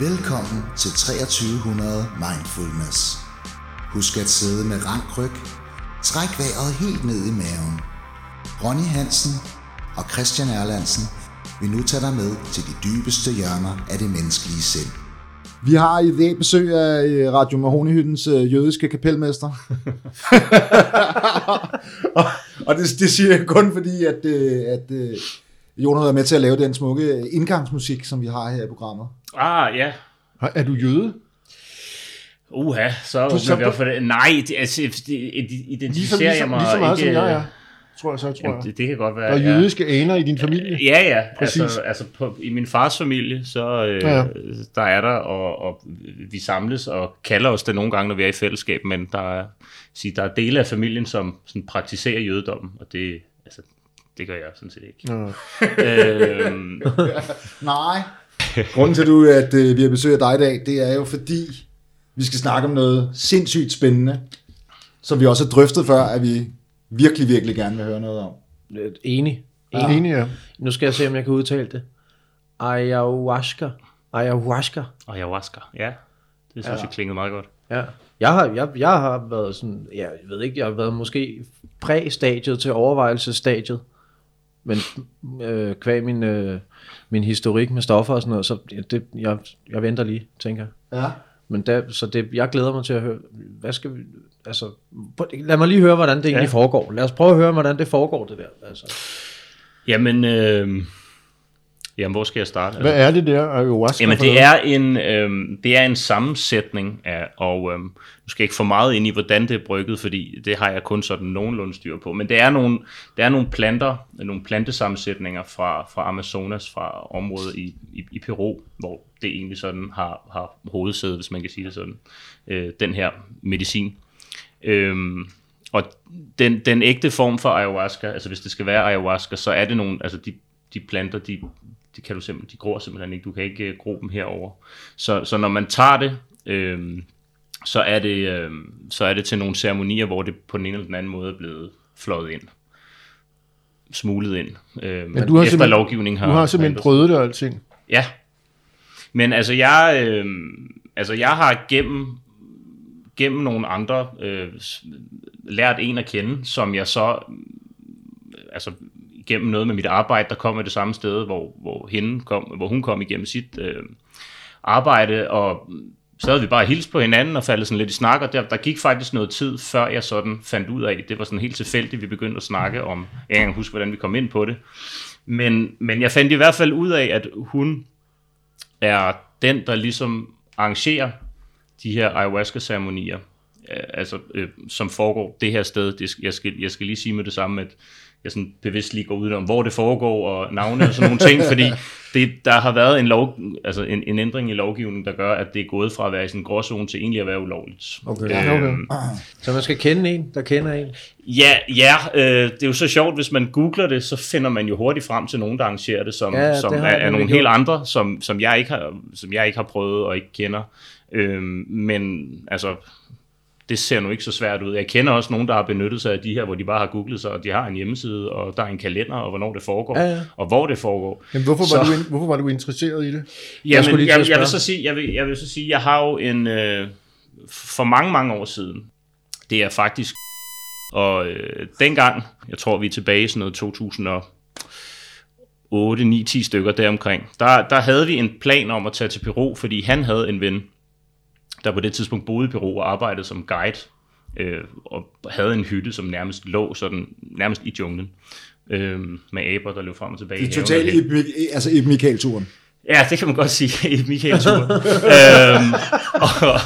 Velkommen til 2300 Mindfulness. Husk at sidde med rank ryg. Træk vejret helt ned i maven. Ronny Hansen og Christian Erlandsen vil nu tage dig med til de dybeste hjørner af det menneskelige sind. Vi har i dag besøg af øh, Radio Mahonihyttens øh, jødiske kapelmester. og og det, det siger jeg kun fordi, at, øh, at Jon har været med til at lave den smukke indgangsmusik, som vi har her i programmet. Ah, ja. Er du jøde? Uha, så du, så, vi for det. Nej, det, altså, det, identificerer ligesom, jeg mig lige så meget, ikke. som jeg er. Tror jeg så, tror Jamen, jeg. det, det kan godt være. Der er jødiske aner i din familie. Ja, ja. Præcis. Altså, altså på, i min fars familie, så øh, Ja. ja. der er der, og, og vi samles og kalder os det nogle gange, når vi er i fællesskab, men der er, sige, der er dele af familien, som sådan, praktiserer jødedommen, og det, altså, det gør jeg sådan set ikke. Nå. øhm, Nej. Grunden til, at, du, at øh, vi har besøg af dig i dag, det er jo fordi, vi skal snakke om noget sindssygt spændende, som vi også har drøftet før, at vi virkelig, virkelig gerne vil høre noget om. Øh, Enig. Ja. Enig. Enig, ja. Nu skal jeg se, om jeg kan udtale det. Ayahuasca. Ayahuasca. ayahuasca, ja. Det synes Ja. jeg klingede meget godt. Ja. Jeg har, jeg, jeg har været sådan, ja, jeg ved ikke, jeg har været måske præ-stadiet til overvejelsesstadiet. Men øh, kvæg min, øh, min historik med stoffer og sådan noget, så det, jeg, jeg venter lige, tænker jeg. Ja. Men der, så det, jeg glæder mig til at høre, hvad skal vi, altså, lad mig lige høre, hvordan det egentlig Ja. foregår. Lad os prøve at høre, hvordan det foregår, det der. Altså. Jamen, øh, jamen, hvor skal jeg starte? Hvad er det der ayahuasca? Jamen det er en øhm, det er en sammensætning af og øhm, nu skal jeg ikke for meget ind i hvordan det er brygget, fordi det har jeg kun sådan nogenlunde styr på. Men det er nogle det er nogle planter, nogle plantesammensætninger fra fra Amazonas fra området i, i, i Peru, hvor det egentlig sådan har har hovedsæde, hvis man kan sige det sådan. Øh, den her medicin. Øhm, og den, den ægte form for ayahuasca, altså hvis det skal være ayahuasca, så er det nogle, altså de, de planter, de, de kan du simpelthen, de gror simpelthen ikke, du kan ikke øh, gro dem herover. Så, så når man tager det, øhm, så, er det øhm, så er det til nogle ceremonier, hvor det på den ene eller den anden måde er blevet fløjet ind. Smuglet ind. Øhm, Men du har efter lovgivningen har Du har simpelthen prøvet det og alting. Ja. Men altså jeg, øh, altså jeg har gennem, gennem nogle andre øh, lært en at kende, som jeg så, øh, altså igennem noget med mit arbejde, der kom af det samme sted, hvor, hvor, hende kom, hvor hun kom igennem sit øh, arbejde, og så havde vi bare hils på hinanden og faldet sådan lidt i snak, og der, der gik faktisk noget tid, før jeg sådan fandt ud af, det var sådan helt tilfældigt, vi begyndte at snakke om, jeg kan huske, hvordan vi kom ind på det, men, men jeg fandt i hvert fald ud af, at hun er den, der ligesom arrangerer de her ayahuasca-ceremonier, øh, altså, øh, som foregår det her sted. Det, jeg, skal, jeg skal lige sige med det samme, at jeg sådan bevidst lige går ud om, hvor det foregår, og navne og sådan nogle ting, fordi det, der har været en, lov, altså en, en ændring i lovgivningen, der gør, at det er gået fra at være i sådan en gråzone til egentlig at være ulovligt. Okay. Ja, okay. Øhm, Så man skal kende en, der kender en. Ja, ja øh, det er jo så sjovt, hvis man googler det, så finder man jo hurtigt frem til nogen, der arrangerer det, som, Ja, det som er, er nogle helt andre, som, som, jeg ikke har, som jeg ikke har prøvet og ikke kender. Øhm, men altså, det ser nu ikke så svært ud. Jeg kender også nogen, der har benyttet sig af de her, hvor de bare har googlet sig, og de har en hjemmeside, og der er en kalender, og hvornår det foregår, Ja, ja. og hvor det foregår. Men hvorfor var, Så- du, in- hvorfor var du interesseret i det? Jamen, jeg, jeg, jeg, vil så sige, jeg, vil, jeg vil så sige, jeg har jo en, øh, for mange, mange år siden, det er faktisk, og øh, dengang, jeg tror vi er tilbage i sådan noget 2008, 9, 10 stykker deromkring, der, der havde vi en plan om at tage til Peru, fordi han havde en ven, der på det tidspunkt boede i Peru og arbejdede som guide, øh, og havde en hytte, som nærmest lå sådan, nærmest i junglen, øh, med aber, der løb frem og tilbage. i Det er totalt Ib, altså Ib Michael-turen. Ja, det kan man godt sige i Michael tur. øhm, og,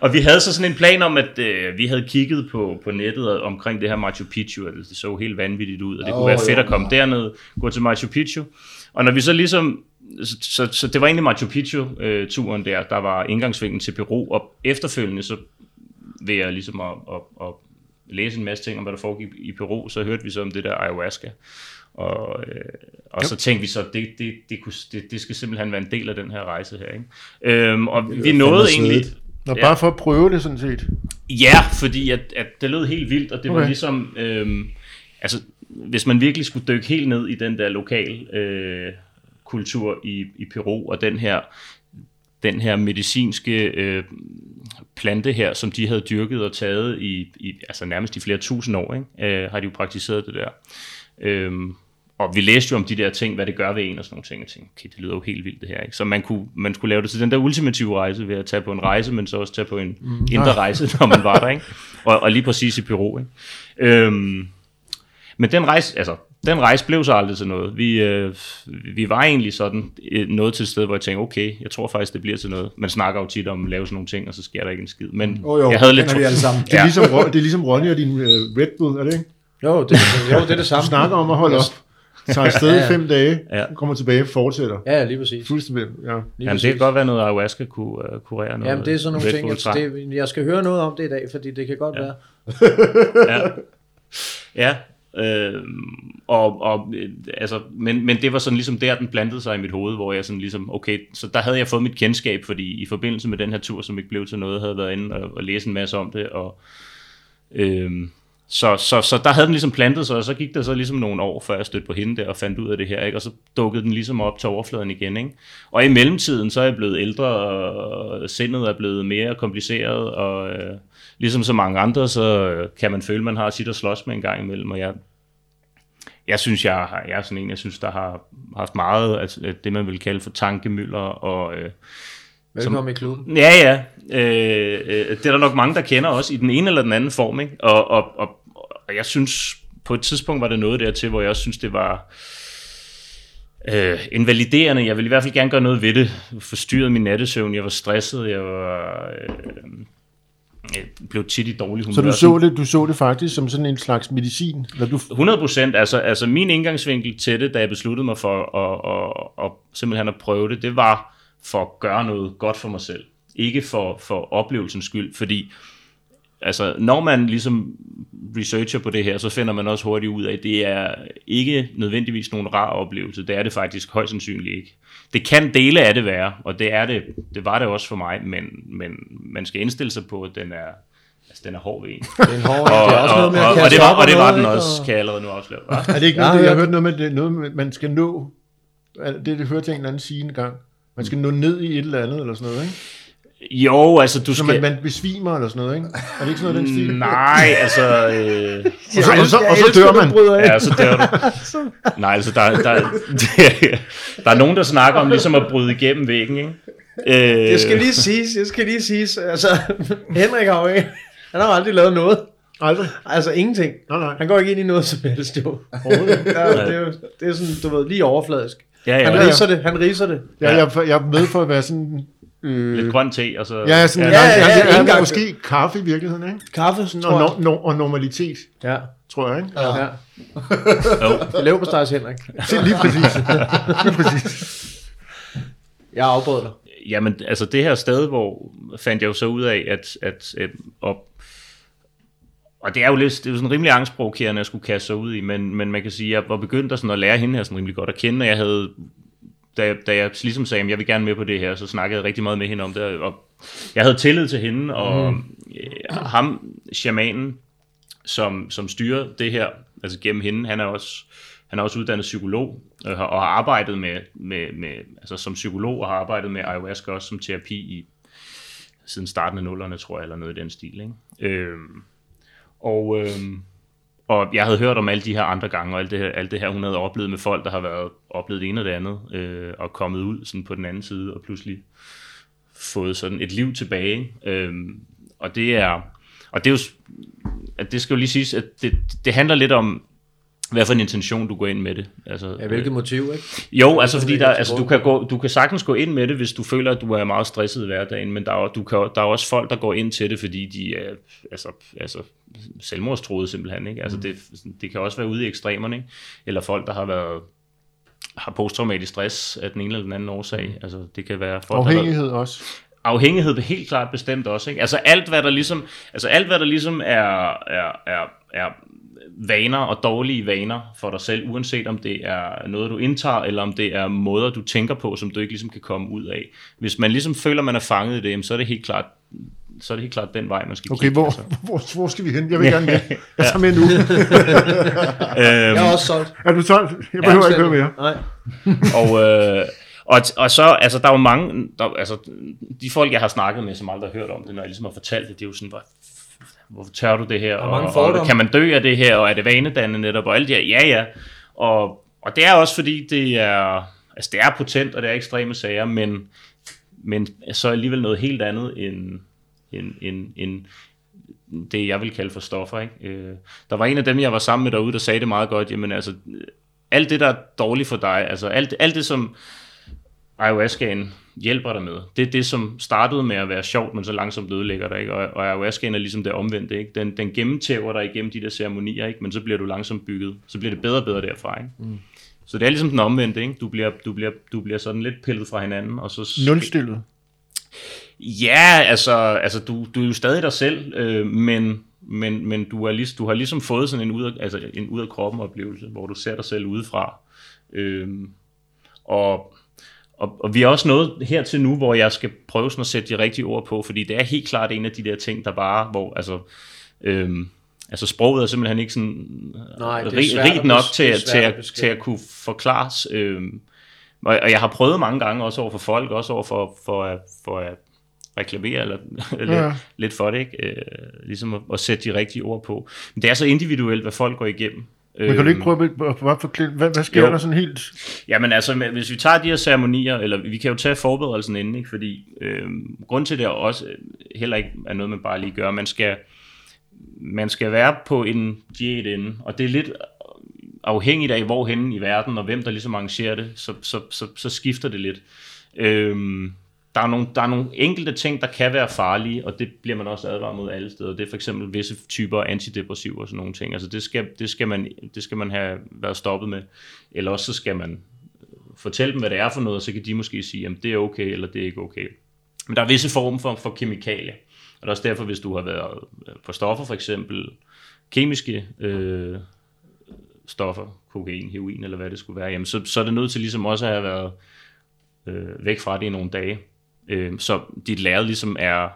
og vi havde så sådan en plan om, at øh, vi havde kigget på, på nettet omkring det her Machu Picchu, og det så helt vanvittigt ud, og det Åh, kunne være fedt jo, at komme ja. derned, gå til Machu Picchu. Og når vi så ligesom, så, så, så det var egentlig Machu Picchu-turen der, der var indgangsvinklen til Peru, og efterfølgende så ved jeg ligesom at, at, at læse en masse ting om, hvad der foregik i Peru, så hørte vi så om det der ayahuasca. Og, øh, og så tænkte vi så, det, det, det, kunne, det, det skal simpelthen være en del af den her rejse her. Ikke? Øhm, og vi nåede egentlig... Nå, Ja. bare for at prøve det sådan set. Ja, fordi at, at det lød helt vildt, og det okay. var ligesom... Øhm, altså, hvis man virkelig skulle dykke helt ned i den der lokal øh, kultur i, i Peru, og den her den her medicinske øh, plante her, som de havde dyrket og taget i, i altså nærmest i flere tusind år, ikke? Øh, har de jo praktiseret det der. Øhm, og vi læste jo om de der ting, hvad det gør ved en og sådan nogle ting, og tænkte, okay, det lyder jo helt vildt det her. Ikke? Så man kunne, man skulle lave det til den der ultimative rejse ved at tage på en rejse, men så også tage på en mm. indre rejse, når man var der. Ikke? Og, og lige præcis i Peru. Ikke? Øhm, men den rejse, altså, den rejse blev så aldrig til noget. Vi, øh, vi var egentlig sådan øh, noget til et sted, hvor jeg tænkte, okay, jeg tror faktisk, det bliver til noget. Man snakker jo tit om at lave sådan nogle ting, og så sker der ikke en skid. Men Oh, jo, jeg havde lidt vi alle sammen. Det er, ligesom, det er ligesom Ronny og din uh, Red Bull, er det ikke? Jo, det, jo, det er det samme. Du snakker om at holde op. Tager afsted Ja, i ja. fem dage, Ja. kommer tilbage, fortsætter. Ja, lige præcis. Fuldstændig, ja. Lige Jamen, præcis. det kan godt være noget ayahuasca kunne uh, kurere noget. Jamen, det er sådan nogle ting, jeg, det, jeg skal høre noget om det i dag, fordi det kan godt ja. være. ja. ja. Øh, og, og, øh, altså, men, men det var sådan ligesom der, den blandede sig i mit hoved, hvor jeg sådan ligesom, okay, så der havde jeg fået mit kendskab, fordi i forbindelse med den her tur, som ikke blev til noget, havde været inde og, og læse en masse om det, og øh, så, så, så der havde den ligesom plantet sig, og så gik der så ligesom nogle år, før jeg stødte på hende der og fandt ud af det her, ikke? og så dukkede den ligesom op til overfladen igen. Ikke? Og i mellemtiden, så er jeg blevet ældre, og sindet er blevet mere kompliceret, og øh, ligesom så mange andre, så øh, kan man føle, at man har sit at slås med en gang imellem, og jeg, jeg synes, jeg, har, jeg er sådan en, jeg synes, der har haft meget af det, man vil kalde for tankemøller, og øh, Velkommen i klubben. Ja, ja. Øh, øh, det er der nok mange, der kender også i den ene eller den anden form. Ikke? Og, og, og, og jeg synes, på et tidspunkt var det noget dertil, hvor jeg også synes, det var øh, invaliderende. Jeg ville i hvert fald gerne gøre noget ved det. Jeg forstyrrede min nattesøvn. Jeg var stresset. Jeg var... Øh, blev tit i dårlig humør. Så du så, det, du så det faktisk som sådan en slags medicin? Når du, 100 procent. Altså, altså min indgangsvinkel til det, da jeg besluttede mig for at, at, at, at simpelthen at prøve det, det var for at gøre noget godt for mig selv. Ikke for, for oplevelsens skyld, fordi altså, når man ligesom researcher på det her, så finder man også hurtigt ud af, at det er ikke nødvendigvis nogen rar oplevelse. Det er det faktisk højst sandsynligt ikke. Det kan dele af det være, og det er det, det var det også for mig, men, men man skal indstille sig på, at den er, altså, den er hård ved en. Det er hård, Og, det er også og, noget med at og, og, det var, og det var den også, kan jeg allerede nu afsløre. er det ikke noget, jeg har hørt- noget med, det, noget med, man skal nå, er det det hørte jeg en eller anden sige en gang, man skal nå ned i et eller andet, eller sådan noget, ikke? Jo, altså du Så skal... man, man besvimer, eller sådan noget, ikke? Er det ikke sådan noget, den stil? Nej, altså... Øh, Og så, og så, og så dør man. ja, så dør du. Nej, altså der, der, der er nogen, der snakker om ligesom at bryde igennem væggen, ikke? Øh, Det skal lige siges, jeg skal lige siges, altså, Henrik har jo ikke, han har aldrig lavet noget. Aldrig. Altså ingenting. Nej, nej. Han går ikke ind i noget som helst, jo. ja, det, er jo det er sådan, du ved, lige overfladisk. Ja, Han ja, riser det, han riser det. Ja, jeg, er- jeg er med for at være sådan... Øh, lidt grøn te, og så... ja, sådan, Ja, ja, ja, ja, ja, ja, måske kaffe i virkeligheden, ikke? Kaffe, Sådan, tror og, jeg. no, no, og normalitet, Ja, tror jeg, ikke? Ja. ja. Jo. Det er leverpostejs, Henrik. Det lige præcis. lige præcis. Jeg afbrød dig. Jamen, altså det her sted, hvor fandt jeg jo så ud af, at, at, at og, og det er jo lidt, det er jo sådan rimelig angstprovokerende at skulle kaste sig ud i, men, men man kan sige, at jeg var begyndt at, sådan at lære hende her sådan rimelig godt at kende, og jeg havde, da jeg, da jeg ligesom sagde, at jeg vil gerne med på det her, så snakkede jeg rigtig meget med hende om det, og jeg havde tillid til hende, og mm. ham, shamanen, som, som styrer det her, altså gennem hende, han er også, han er også uddannet psykolog, øh, og har arbejdet med, med, med, altså som psykolog, og har arbejdet med ayahuasca også som terapi i, siden starten af nullerne, tror jeg, eller noget i den stil. Ikke? Øhm, og, øhm, og jeg havde hørt om alle de her andre gange, og alt det her, alt det her hun havde oplevet med folk, der har været oplevet det ene og det andet, øh, og kommet ud sådan på den anden side, og pludselig fået sådan et liv tilbage. Øh, og det er, og det er jo, at det skal jo lige siges, at det, det handler lidt om, hvad for en intention du går ind med det. Altså, Ja, hvilket motiv, ikke? jo, altså fordi der, altså, du, kan gå, du kan sagtens gå ind med det, hvis du føler, at du er meget stresset i hverdagen, men der er, du kan, der er også folk, der går ind til det, fordi de er altså, altså, selvmordstroede simpelthen. Ikke? Altså, det, det kan også være ude i ekstremerne, ikke? eller folk, der har været har posttraumatisk stress af den ene eller den anden årsag. Altså, det kan være folk, der har været- Afhængighed også. afhængighed er helt klart bestemt også. Ikke? Altså alt hvad der ligesom, altså alt hvad der ligesom er, er, er, er vaner og dårlige vaner for dig selv, uanset om det er noget, du indtager, eller om det er måder, du tænker på, som du ikke ligesom kan komme ud af. Hvis man ligesom føler, man er fanget i det, så er det helt klart så er det helt klart den vej, man skal Okay, kigge. hvor, altså. hvor, hvor skal vi hen? Jeg vil gerne med. Jeg tager med nu. Øhm, Jeg er også solgt. Er du solgt? Jeg behøver ikke høre mere. Nej. og, øh, Og, og så, altså, der er jo mange, der, altså, de folk, jeg har snakket med, som aldrig har hørt om det, når jeg ligesom har fortalt det, det er jo sådan, hvor, hvorfor tør du det her? er mange og, fordomme. og, kan man dø af det her? Og er det vanedannende netop? Og alt det her, ja, ja. Og, og det er også fordi, det er, altså, det er potent, og det er ekstreme sager, men, men så alligevel noget helt andet end, end, end, end det, jeg vil kalde for stoffer. Ikke? Øh, der var en af dem, jeg var sammen med derude, der sagde det meget godt, jamen altså, alt det, der er dårligt for dig, altså alt, alt det, som ayahuascaen hjælper dig med, det er det, som startede med at være sjovt, men så langsomt ødelægger dig, ikke? Og, og ayahuascaen er ligesom det omvendte, ikke? Den, den gennemtæver dig igennem de der ceremonier, ikke? Men så bliver du langsomt bygget, så bliver det bedre og bedre derfra, ikke? Mm. Så det er ligesom den omvendte, ikke? Du bliver, du bliver, du bliver sådan lidt pillet fra hinanden, og så... Nulstillet. Ja, altså, altså du, du er jo stadig dig selv, øh, men, men, men du, er lig, du har ligesom fået sådan en ud af, altså en ud af kroppen oplevelse, hvor du ser dig selv udefra. Øh, og, og, og vi er også nået hertil nu, hvor jeg skal prøve sådan at sætte de rigtige ord på, fordi det er helt klart en af de der ting, der bare, hvor altså, øh, altså sproget er simpelthen ikke sådan Nej, rig, rigt nok til, at, til, at til at kunne forklares. Øh, og, og jeg har prøvet mange gange, også over for folk, også over for, for, at, for at reklamere eller, lidt, Ja. lidt for det, ikke? Øh, ligesom at, at sætte de rigtige ord på. Men det er så individuelt, hvad folk går igennem. Men kan du ikke prøve at, forklare, hvad, hvad sker Øhm. Jo. der sådan helt? Jamen altså, hvis vi tager de her ceremonier, eller vi kan jo tage forberedelsen inden, ikke? fordi øh, grund til det er også øh, heller ikke er noget, man bare lige gør. Man skal, man skal være på en diæt inden, og det er lidt afhængigt af, hvorhen i verden, og hvem der ligesom arrangerer det, så, så, så, så skifter det lidt. Øhm, der, er nogle, der er nogle enkelte ting, der kan være farlige, og det bliver man også advaret mod alle steder. Det er for eksempel visse typer antidepressiv antidepressiver og sådan nogle ting. Altså det skal, det skal, man, det skal man have været stoppet med. Eller også så skal man fortælle dem, hvad det er for noget, og så kan de måske sige, at det er okay, eller det er ikke okay. Men der er visse former for, for kemikalier. Og det er også derfor, hvis du har været øh, på stoffer, for eksempel kemiske øh, stoffer, kokain, heroin eller hvad det skulle være, jamen så, så er det nødt til ligesom også at have været øh, væk fra det i nogle dage. Øh, så dit lærred ligesom er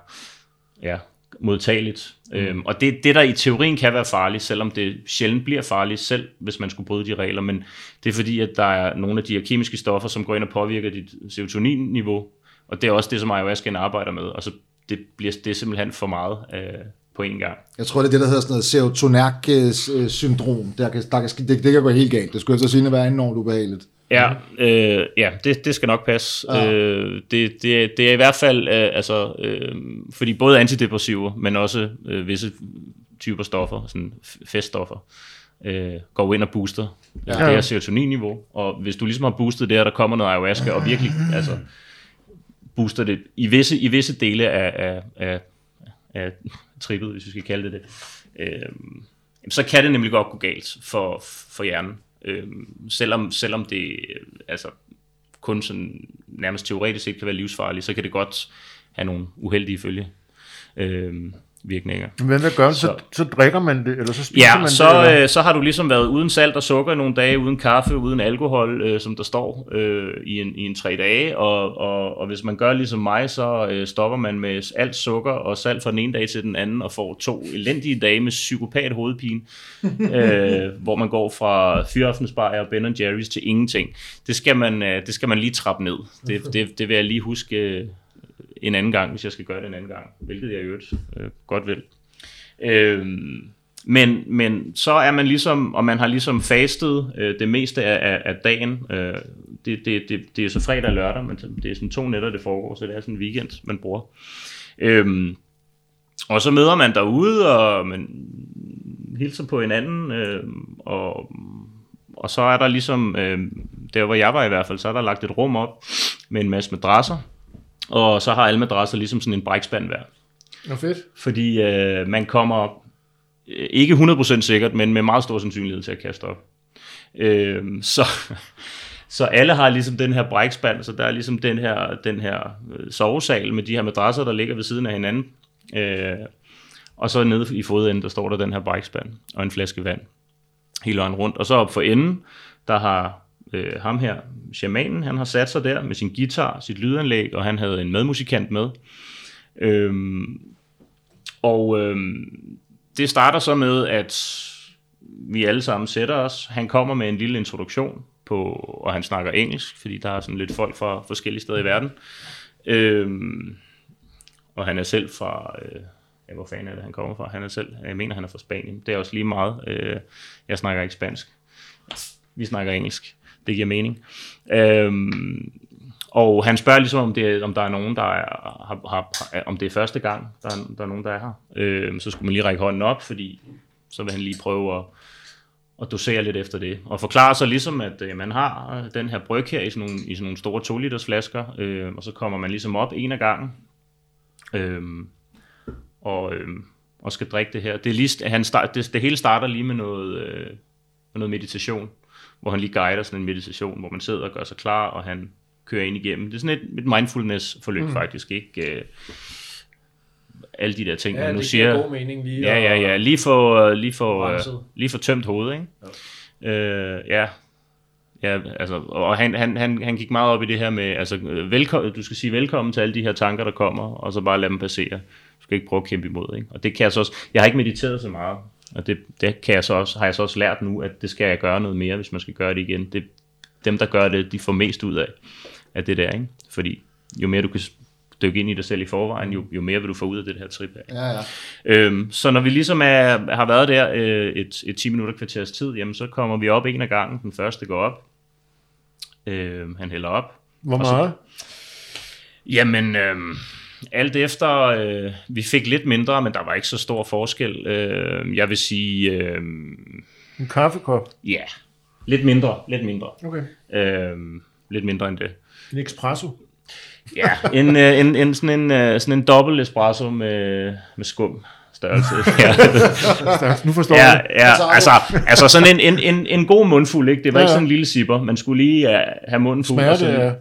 ja, modtageligt. Mm. Øhm, og det, det, der i teorien kan være farligt, selvom det sjældent bliver farligt selv, hvis man skulle bryde de regler, men det er fordi, at der er nogle af de her kemiske stoffer, som går ind og påvirker dit serotonin-niveau, og det er også det, som ayahuascaen arbejder med, og så det bliver det er simpelthen for meget øh, på en gang. Jeg tror, det er det, der hedder sådan noget serotonerk-syndrom. Øh, der kan, der kan, det, det kan gå helt galt. Det skulle jeg så sige, at være enormt ubehageligt. Ja, øh, ja det, det skal nok passe. Ja. Øh, det, det, det er i hvert fald, øh, altså, øh, fordi både antidepressiver, men også øh, visse typer stoffer, sådan feststoffer, øh, går ind og booster ja. det her serotoninniveau. Og hvis du ligesom har boostet det her, der kommer noget ayahuasca, og virkelig altså, booster det i visse, i visse dele af, af, af, af trippet, hvis vi skal kalde det det, øh, så kan det nemlig godt gå galt for, for hjernen. Øh, selvom, selvom det øh, altså, kun sådan nærmest teoretisk set kan være livsfarligt, så kan det godt have nogle uheldige følge øh, virkninger. Men hvad gør man? Så, Så- så drikker man det, eller så spiser Ja, man så, det? Eller? øh, så har du ligesom været uden salt og sukker i nogle dage, uden kaffe, uden alkohol, øh, som der står øh, i, en, i en tre dage. Og, og, og hvis man gør ligesom mig, så øh, stopper man med alt sukker og salt fra den ene dag til den anden, og får to elendige dage med psykopat hovedpine, øh, hvor man går fra fyraftensbajer og Ben Jerry's til ingenting. Det skal man, øh, det skal man lige trappe ned. Det, det, det vil jeg lige huske øh, en anden gang, hvis jeg skal gøre det en anden gang, hvilket jeg i øvrigt øh, godt vil. Øh, men, men så er man ligesom, og man har ligesom fastet øh, det meste af, af, af dagen. Øh, det, det, det, det er så fredag og lørdag, men det er sådan to nætter, det foregår, så det er sådan en weekend, man bruger. Øhm, og så møder man derude, og man hilser på hinanden, øh, og, og så er der ligesom, øh, der hvor jeg var i hvert fald, så er der lagt et rum op med en masse madrasser, og så har alle madrasser ligesom sådan en brækspand hver. Nå fedt. Fordi øh, man kommer øh, ikke 100% sikkert, men med meget stor sandsynlighed til at kaste op. Øh, så, så alle har ligesom den her brækspand, så der er ligesom den her, den her øh, sovesal med de her madrasser, der ligger ved siden af hinanden. Øh, og så nede i fodenden, der står der den her brækspand og en flaske vand hele vejen rundt. Og så op for enden, der har øh, ham her, shamanen, han har sat sig der med sin guitar, sit lydanlæg, og han havde en medmusikant med. Øhm, og øhm, det starter så med, at vi alle sammen sætter os. Han kommer med en lille introduktion på, og han snakker engelsk, fordi der er sådan lidt folk fra forskellige steder i verden. Øhm, og han er selv fra, øh, ja, hvor fanden er det, han kommer fra? Han er selv, jeg mener, han er fra Spanien. Det er også lige meget. Øh, jeg snakker ikke spansk. Vi snakker engelsk. Det giver mening. Øhm, og han spørger ligesom, om, det, om der er nogen, der er, har, har, om det er første gang, der er, der er nogen, der er her. Øhm, så skulle man lige række hånden op, fordi så vil han lige prøve at, at dosere lidt efter det. Og forklare sig ligesom, at øh, man har øh, den her bryg her i sådan nogle, i sådan nogle store 2 liters flasker, øh, og så kommer man ligesom op en af gangen, øh, og, øh, og skal drikke det her. Det, er lige, han start, det, det hele starter lige med noget, øh, med noget meditation, hvor han lige guider sådan en meditation, hvor man sidder og gør sig klar, og han kører ind igennem. Det er sådan et, et mindfulness-forløb mm. faktisk, ikke? Øh, alle de der ting, Ja, man nu det siger. giver god mening lige Ja, ja, ja. Lige få, lige Renset. uh, lige få tømt hovedet, ikke? Ja. Øh, ja. Ja, altså, og han, han, han, han gik meget op i det her med, altså, øh, velkommen, du skal sige velkommen til alle de her tanker, der kommer, og så bare lade dem passere. Du skal ikke prøve at kæmpe imod, ikke? Og det kan jeg så også, jeg har ikke mediteret så meget, og det, det kan jeg så også, har jeg så også lært nu, at det skal jeg gøre noget mere, hvis man skal gøre det igen. Det, dem, der gør det, de får mest ud af, af det der, ikke? Fordi jo mere du kan dykke ind i dig selv i forvejen, jo, jo mere vil du få ud af det her trip her. Ja, ja. Øhm, så når vi ligesom er, har været der øh, et, et 10 minutter kvarters tid, jamen så kommer vi op en af gangen. Den første går op. Øh, han hælder op. Hvor Og så- meget? Jamen, øh, alt efter, øh, vi fik lidt mindre, men der var ikke så stor forskel. Øh, jeg vil sige, øh, En kaffekop. ja, lidt mindre, lidt mindre. Okay. Øh, lidt mindre end det. En espresso. Ja, en, øh, en, en, sådan en, øh, sådan en dobbelt espresso med, med skum størrelse. Ja. Nu forstår Ja, jeg. ja altså, altså sådan en, en, en, en god mundfuld, ikke? Det var Ja, ikke ja. sådan en lille sipper. Man skulle lige uh, have munden fuld. Sådan, det af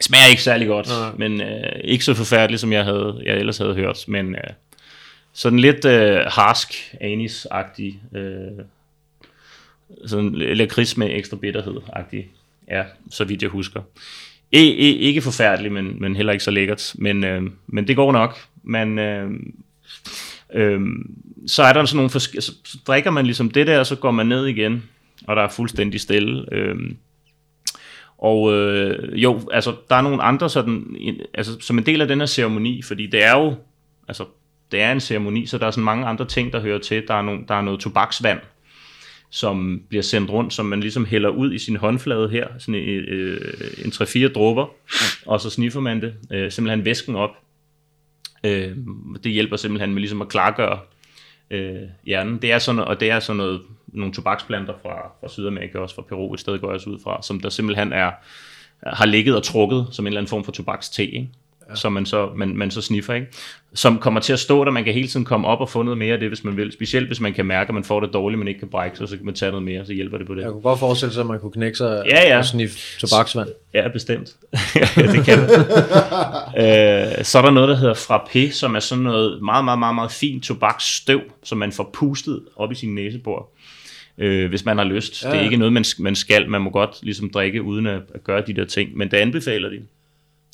Smager ikke særlig godt, Nej. men uh, ikke så forfærdeligt, som jeg, havde, jeg ellers havde hørt. Men uh, sådan lidt uh, harsk, anis-agtig. Uh, sådan lakrids med ekstra bitterhed-agtig. Ja, så vidt jeg husker. E, e, ikke forfærdeligt, men, men heller ikke så lækkert. Men, øh, men det går nok. Man, øh, øh, så er der sådan nogle forske- så, så drikker man ligesom det der, og så går man ned igen, og der er fuldstændig stille. Øh, og øh, jo, altså der er nogle andre sådan, altså som en del af den her ceremoni, fordi det er jo, altså det er en ceremoni, så der er sådan mange andre ting, der hører til. Der er, nogle, der er noget tobaksvand, som bliver sendt rundt, som man ligesom hælder ud i sin håndflade her, sådan en, øh, en 3-4 dråber, og så sniffer man det, øh, simpelthen væsken op. Øh, det hjælper simpelthen med ligesom at klargøre øh, hjernen. Det er sådan, og det er sådan noget, nogle tobaksplanter fra, fra Sydamerika, også fra Peru, et sted går jeg også ud fra, som der simpelthen er, har ligget og trukket som en eller anden form for tobakste, ikke? Ja. som man så, man, man så sniffer, ikke? som kommer til at stå der, man kan hele tiden komme op og få noget mere af det, hvis man vil. Specielt hvis man kan mærke, at man får det dårligt, men ikke kan brække sig, så kan man tage noget mere, så hjælper det på det. Jeg kunne godt forestille sig, at man kunne knække sig Ja, ja. og sniffe tobaksvand. Ja, bestemt. ja, det kan man. øh, så er der noget, der hedder frappé, som er sådan noget meget, meget, meget, meget fint tobaksstøv, som man får pustet op i sin næsebor. Øh, hvis man har lyst. Ja. Det er ikke noget, man, man skal. Man må godt ligesom drikke, uden at, at gøre de der ting. Men det anbefaler de.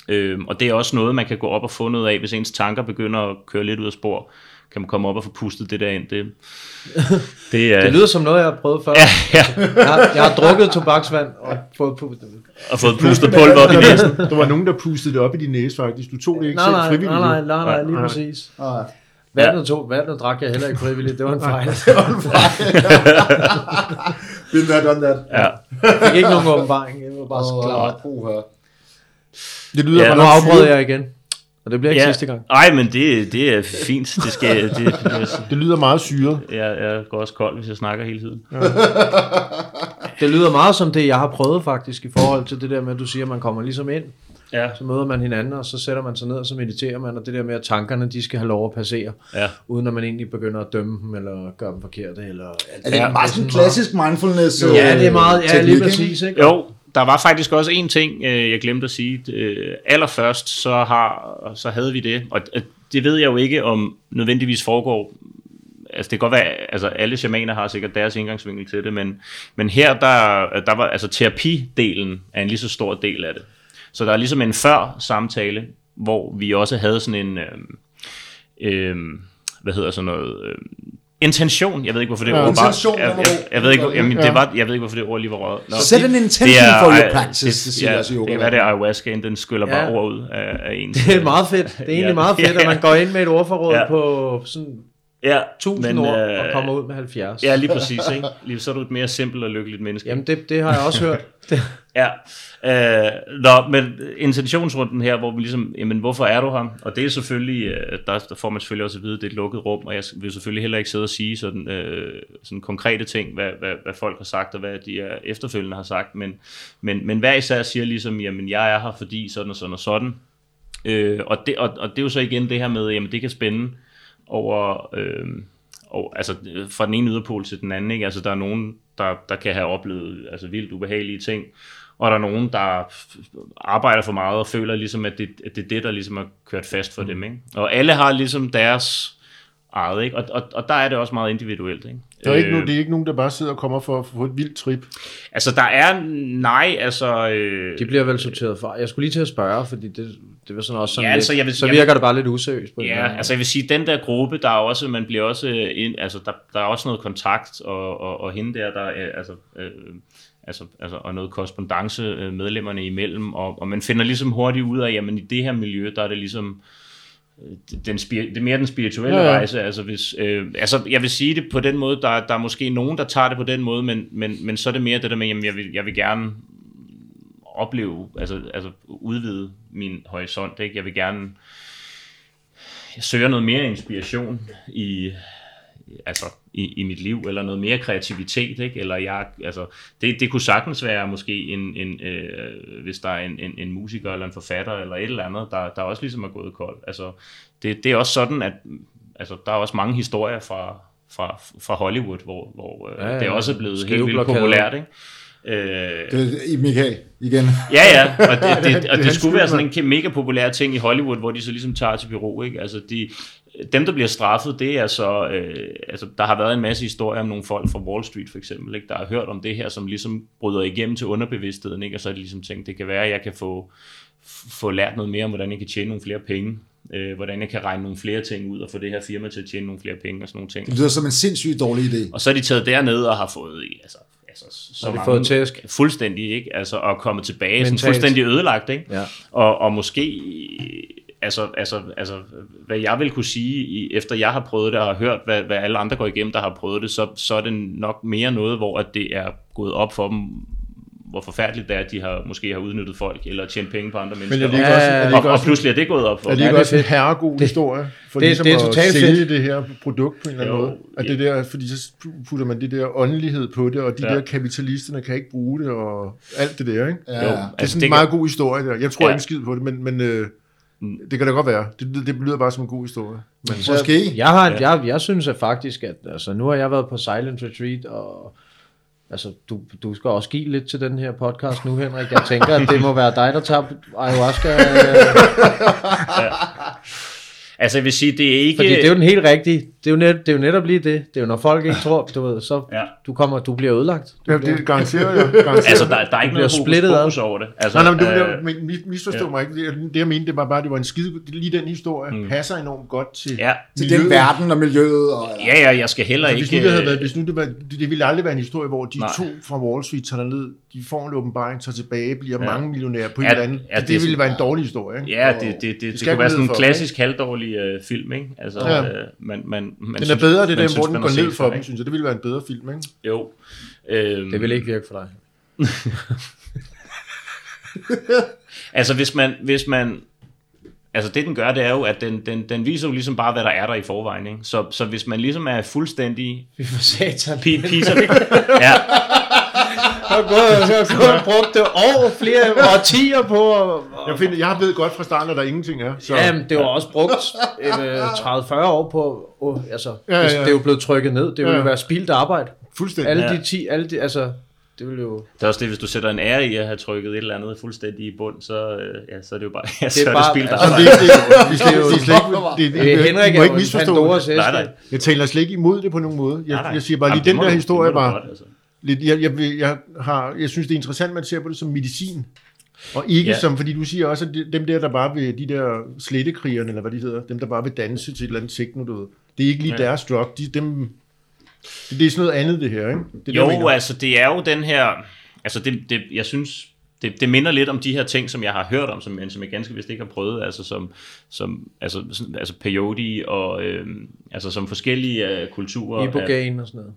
Øh, og det er også noget, man kan gå op og få noget af, hvis ens tanker begynder at køre lidt ud af spor. Kan man komme op og få pustet det der ind. Det, det, er, Det lyder som noget, jeg har prøvet før. ja, ja, Jeg, har, jeg har drukket tobaksvand og fået på... og fået pustet pulver op i næsen. Der var nogen, der pustede det op i din næse, faktisk. Du tog det ikke Nej, selv nej, frivilligt. nej, nej, nej, nej, lige Nej. præcis. Og, Vandet, tog, vandet drak jeg heller ikke frivilligt, det var en fejl. been there, done that. Ja. Jeg fik ikke nogen åbenbaring, jeg var bare så klar. Puha. Det lyder Ja, ja, Nu afbrød jeg igen, og det bliver ikke sidste gang. Ej, men det, det er fint. Det, skal, det, det, Det lyder meget syret. jeg, jeg går også kold, hvis jeg snakker hele tiden. Det lyder meget som det, jeg har prøvet faktisk, i forhold til det der med, at du siger, at man kommer ligesom ind, Ja, så møder man hinanden, og så sætter man sig ned, og så mediterer man, og det der med, at tankerne, de skal have lov at passere, ja. uden at man egentlig begynder at dømme dem, eller gøre dem forkerte, eller... Er det Ja, meget sådan en klassisk mindfulness Ja, det er meget, ja, lige præcis, ikke? Jo, der var faktisk også en ting, øh, jeg glemte at sige. Øh, Allerførst, så, har, så havde vi det, og og det ved jeg jo ikke, om nødvendigvis foregår altså det kan godt være, altså alle shamaner har sikkert deres indgangsvinkel til det, men, men her, der, der var, altså terapidelen er en lige så stor del af det. Så der er ligesom en før samtale, hvor vi også havde sådan en, øh, øh, hvad hedder sådan noget, øh, Intention, jeg ved ikke, hvorfor det Ja, ord bare... intention, Jeg, jeg, jeg, ved ikke, jamen, det Ja. var, jeg ved ikke, hvorfor det ord lige var røget. Nå. Set an intention for your practice, det siger ja, det yoga. det er ayahuascaen, den skyller bare Ja. ord ud af, af en. Det er meget fedt. Det er egentlig Ja. meget fedt, at man går ind med et ordforråd Ja. på sådan Ja, 1000 ord og kommer ud med 70. Ja, lige præcis. Ikke? Lige, så er du et mere simpelt og lykkeligt menneske. Jamen, det, det har jeg også hørt. Ja, øh, nå, men intentionsrunden her, hvor vi ligesom, jamen hvorfor er du her? Og det er selvfølgelig, øh, der, der får man selvfølgelig også at vide, at det er et lukket rum, og jeg vil selvfølgelig heller ikke sidde og sige sådan, øh, sådan konkrete ting, hvad, hvad, hvad folk har sagt, og hvad de er efterfølgende har sagt, men, men, men hver især siger ligesom, jamen jeg er her, fordi sådan og sådan og sådan. Øh, og, det, og, og det er jo så igen det her med, jamen det kan spænde over, øh, og, altså fra den ene yderpol til den anden, ikke? Altså der er nogen, der, der kan have oplevet altså, vildt ubehagelige ting, og der er nogen, der arbejder for meget og føler ligesom, at det, at det er det, der ligesom er kørt fast for dem, ikke? Og alle har ligesom deres eget, ikke? Og, og, og der er det også meget individuelt, ikke? Der er ikke, Øh, nogen, det er ikke nogen, der bare sidder og kommer for at få et vildt trip. Altså der er, nej, altså... Øh, De bliver vel sorteret fra. Jeg skulle lige til at spørge, fordi det, det var sådan også sådan Ja, lidt, altså, jeg vil- så jeg virker vil- det bare lidt useriøst. På Ja, anden altså jeg vil sige, den der gruppe, der er også, man bliver også, øh, ind, altså der, der er også noget kontakt, og, og, og hende der, der er, altså, øh, altså, altså, og noget korrespondence øh, medlemmerne imellem, og, og man finder ligesom hurtigt ud af, jamen i det her miljø, der er det ligesom, øh, den spir- det er mere den spirituelle ja. ja. rejse, altså hvis, øh, altså jeg vil sige det på den måde, der, der er måske nogen, der tager det på den måde, men, men, men så er det mere det der med, jamen jeg vil, jeg vil gerne opleve, altså, altså udvide min horisont, ikke? Jeg vil gerne, jeg søger noget mere inspiration i, altså, i, i mit liv, eller noget mere kreativitet, ikke? eller jeg, altså, det, det kunne sagtens være måske en, en øh, hvis der er en, en, en musiker eller en forfatter eller et eller andet, der, der også ligesom er gået kold. Altså, det, det er også sådan, at altså, der er også mange historier fra, fra, fra Hollywood, hvor, hvor øh, Ja, ja, det er også blevet helt vildt populært. Ikke? Øh, Det er Michael, igen. Ja, ja, og det, det, og Det det skulle være sådan en mega populær ting i Hollywood, hvor de så ligesom tager til bureau, ikke? Altså, de, dem, der bliver straffet, det er så, øh, altså, der har været en masse historier om nogle folk fra Wall Street, for eksempel, ikke? Der har hørt om det her, som ligesom bryder igennem til underbevidstheden, ikke? Og så har de ligesom tænkt, det kan være, at jeg kan få, få lært noget mere om, hvordan jeg kan tjene nogle flere penge, øh, hvordan jeg kan regne nogle flere ting ud, og få det her firma til at tjene nogle flere penge og sådan nogle ting. Det lyder som en sindssygt dårlig idé. Og så er de taget derned og har fået, altså, altså så Har de mange- fået tæsk? Fuldstændig, ikke? Altså, og kommet tilbage, sådan Mentalt. fuldstændig ødelagt, ikke? Ja. Og, og måske, altså, altså, altså, hvad jeg vil kunne sige, efter jeg har prøvet det, og har hørt, hvad, hvad alle andre går igennem, der har prøvet det, så, så er det nok mere noget, hvor at det er gået op for dem, hvor forfærdeligt det er, at de har, måske har udnyttet folk, eller tjent penge på andre Men mennesker. er det ikke også, er det og, ikke og også, pludselig er det gået op for er det dem. ikke det er også en herregod historie for det- ligesom det er at totalt sælge fedt. det her produkt på en eller anden Jo, måde? At det der, fordi så putter man det der åndelighed på det, og de Ja. der kapitalisterne kan ikke bruge det, og alt det der, ikke? Ja, Jo, ja. Det er altså, sådan det en meget god historie der. Jeg tror Ja. ikke skid på det, men, men øh, det kan da godt være. Det, det lyder bare som en god historie. Men, Måske. Jeg, har, jeg, jeg synes at faktisk, at altså, nu har jeg været på Silent Retreat, og altså, du, du skal også give lidt til den her podcast nu, Henrik. Jeg tænker, at det må være dig, der tager ayahuasca. Øh, Altså, jeg vil sige, det er ikke... fordi det er jo den helt rigtige. Det er jo, net, det er jo netop lige det. Det er jo, når folk ikke tror, du ved, så Ja. du, kommer, du bliver ødelagt. Du ja, bliver, det garanterer jeg. Garanterer. Altså, der, der er ikke bliver noget splittet ad. pokus over det. Altså, Nej, nej, men det, øh, mis- misforstå mig ikke. Det, jeg mente, det var bare, det var en skide... Lige den historie mm. passer enormt godt til Ja. Til den verden og miljøet. Og, Ja, ja, jeg skal heller Altså, hvis ikke... nu det havde øh, været, hvis nu det, var, det, det ville aldrig være en historie, hvor de Nej. to fra Wall Street tager ned, de får en åbenbaring, tager tilbage, bliver Ja. mange millionærer på Ja, eller anden. ja, det, det ville være en dårlig historie, ikke? Ja, det, det, det, det, skal kunne være sådan en klassisk halvdårlig øh, film, ikke? Altså, Ja. øh, man, man, man Den er bedre, det der, synes, hvor den går ned for dem, synes jeg. Det ville være en bedre film, ikke? Jo. Øhm, det vil ikke virke for dig. Altså, hvis man, hvis man... Altså, det den gør, det er jo, at den, den, den viser jo ligesom bare, hvad der er der i forvejen, ikke? Så, så hvis man ligesom er fuldstændig... Vi får satan. Peter... ja, har gået, jeg har gået og brugt det år, flere årtier på. Og, Jeg, finder, jeg ved godt fra starten, at der ingenting er. Så. Jamen, det var også brugt øh, 30-40 år på, oh, altså, Ja, ja, ja. Det, det er jo blevet trykket ned, det ville Ja. jo være spildt arbejde. Fuldstændig. Alle Ja. de 10, alle de, altså, det ville jo... det er også det, hvis du sætter en ære i at have trykket et eller andet fuldstændig i bund, så, øh, ja, så er det jo bare... Ja, så er det bare- spildt altså, Og arbejde. det, det, vi skal, vi slet ikke, det, det, det, Henrik er må jo ikke misforstå det. Nej, nej. Jeg taler slet ikke imod det på nogen måde. Jeg, Nej, nej. jeg siger bare lige, det den der historie det var... altså. Lidt, jeg, jeg, jeg, har, jeg synes, det er interessant, man ser på det som medicin. Og ikke Ja. som, fordi du siger også, at de- dem der, der bare vil, de der slettekrigerne, eller hvad de hedder, dem, der bare vil danse til et eller andet techno, du ved. Det er ikke lige Ja. deres drug. De, dem, Det er sådan noget andet, det her, ikke? Det det, Jo, mener. altså det er jo den her, altså det, det jeg synes, det, det minder lidt om de her ting, som jeg har hørt om, som, men som jeg ganske vist ikke har prøvet, altså som, som altså, altså peyote og øh, altså som forskellige øh, kulturer. Ibogaine og sådan noget.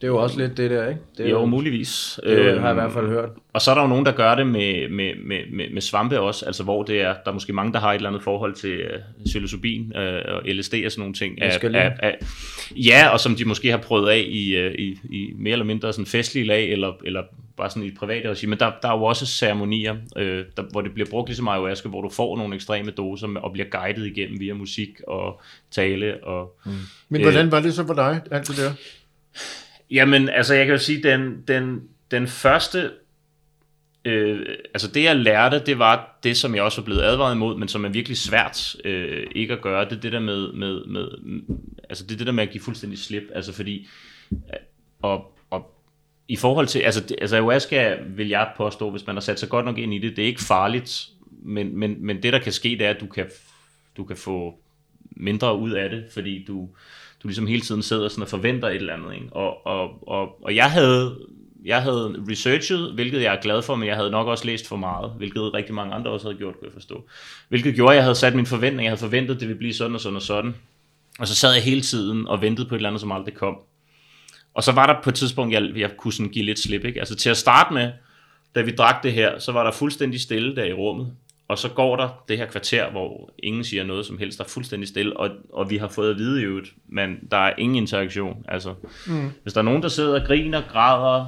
Det er jo også lidt det der, ikke? Det er Jo, muligvis. Det Øhm, har jeg i hvert fald hørt. Og så er der jo nogen, der gør det med, med, med, med, med svampe også, altså hvor det er, der er måske mange, der har et eller andet forhold til øh, psilocybin øh, og LSD og sådan nogle ting. Af, af, af, ja, og som de måske har prøvet af i, øh, i, i mere eller mindre sådan festlige lag, eller, eller bare sådan i et privat regi. Men der, der er jo også ceremonier, øh, der, hvor det bliver brugt ligesom ayahuasca, hvor du får nogle ekstreme doser med, og bliver guidet igennem via musik og tale. Og, Men øh, hvordan var det så for dig, alt det der? Jamen, altså jeg kan jo sige, den, den, den første, øh, altså det jeg lærte, det var det, som jeg også var blevet advaret imod, men som er virkelig svært øh, ikke at gøre, det er det der med, med, med, altså det er det der med at give fuldstændig slip, altså fordi, øh, og, og i forhold til, altså, altså ayahuasca vil jeg påstå, hvis man har sat sig godt nok ind i det, det er ikke farligt, men, men, men det der kan ske, det er, at du kan, du kan få mindre ud af det, fordi du, du ligesom hele tiden sidder sådan og forventer et eller andet. Ikke? Og, og, og, og jeg havde jeg havde researchet, hvilket jeg er glad for, men jeg havde nok også læst for meget, hvilket rigtig mange andre også havde gjort, kunne jeg forstå. Hvilket gjorde, at jeg havde sat min forventning, jeg havde forventet, at det ville blive sådan og sådan og sådan. Og så sad jeg hele tiden og ventede på et eller andet, som aldrig kom. Og så var der på et tidspunkt, jeg, jeg kunne sådan give lidt slip. Ikke? Altså til at starte med, da vi drak det her, så var der fuldstændig stille der i rummet. Og så går der det her kvarter, hvor ingen siger noget som helst, der er fuldstændig stille, og, og vi har fået at vide i øvrigt, men der er ingen interaktion. Altså, mm. Hvis der er nogen, der sidder og griner, græder,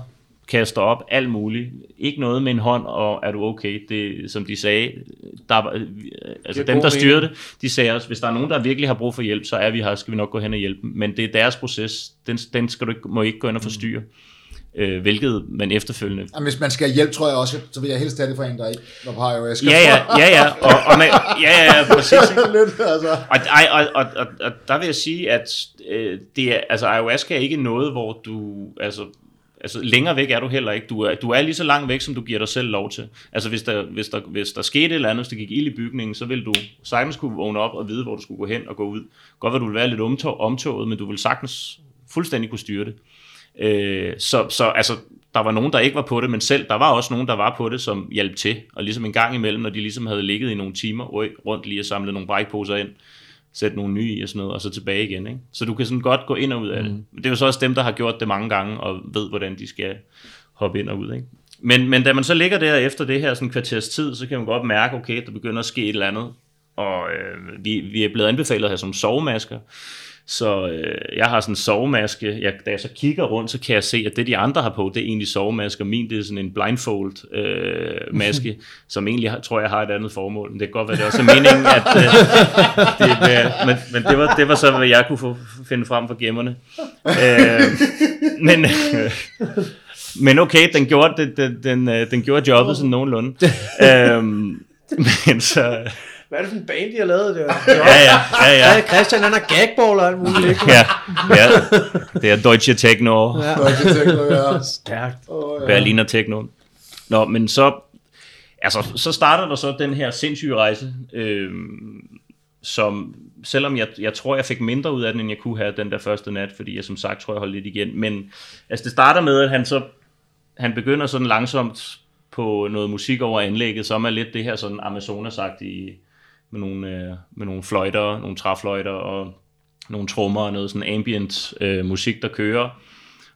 kaster op, alt muligt, ikke noget med en hånd, og er du okay, det som de sagde, der, var- øh, altså dem, der styrede det, de sagde også, hvis der er nogen, der virkelig har brug for hjælp, så er vi her, skal vi nok gå hen og hjælpe dem. Men det er deres proces, den, den skal du ikke, må ikke gå ind og forstyrre. Øh, hvilket man efterfølgende Jamen, hvis man skal have hjælp, tror jeg også, så vil jeg helst have det fra en, der ikke var på ayahuasca. Ja, ja, ja, ja, og, og man, ja, ja, ja, præcis. Lidt, altså. Og, og, og, og, og der vil jeg sige, at øh, det er, altså, ayahuasca er ikke noget, hvor du, altså, altså længere væk er du heller ikke. Du er, du er lige så langt væk, som du giver dig selv lov til. Altså hvis der, hvis der, hvis der skete et eller andet, hvis der gik ild i bygningen, så ville du sagtens kunne vågne op og vide, hvor du skulle gå hen og gå ud. Godt, at du ville være lidt omtog, omtoget, men du ville sagtens fuldstændig kunne styre det. Øh, så, så altså, der var nogen, der ikke var på det, men selv, der var også nogen, der var på det, som hjalp til. Og ligesom en gang imellem, når de ligesom havde ligget i nogle timer rundt lige og samlet nogle brækposer ind, sætte nogle nye i og sådan noget, og så tilbage igen. Ikke? Så du kan sådan godt gå ind og ud af det. Men det er jo så også dem, der har gjort det mange gange, og ved, hvordan de skal hoppe ind og ud. Ikke? Men, men da man så ligger der efter det her sådan kvarters tid, så kan man godt mærke, okay, der begynder at ske et eller andet. Og øh, vi, vi er blevet anbefalet her som sovemasker. Så øh, jeg har sådan en sovemaske. Jeg, da jeg så kigger rundt, så kan jeg se, at det de andre har på, det er egentlig sovemasker. Min det er sådan en blindfold øh, maske, som egentlig har, tror jeg har et andet formål. Men det kan godt være, det også er meningen, at øh, det, øh, men, men det, var, det var så, hvad jeg kunne få, finde frem for gemmerne. Øh, men, øh, men okay, den gjorde, den, den, den, øh, den gjorde jobbet sådan nogenlunde. øh, men så... Hvad er det for en band, de har lavet der? Ja, ja, ja, ja. Ja, Christian, han har gagball og alt muligt. Ikke? Ja, ja. Det er Deutsche Techno, ja. Deutsche Techno, ja. Stærkt. Åh, ja. Berliner Techno. Nå, men så, altså, så starter der så den her sindssyge rejse, øh, som selvom jeg, jeg tror, jeg fik mindre ud af den, end jeg kunne have den der første nat, fordi jeg som sagt tror, jeg holdt lidt igen. Men altså, det starter med, at han så han begynder sådan langsomt på noget musik over anlægget, som er lidt det her sådan Amazonas-agtige, med nogle, øh, med nogle fløjter, nogle træfløjter og nogle trommer og noget sådan ambient øh, musik, der kører.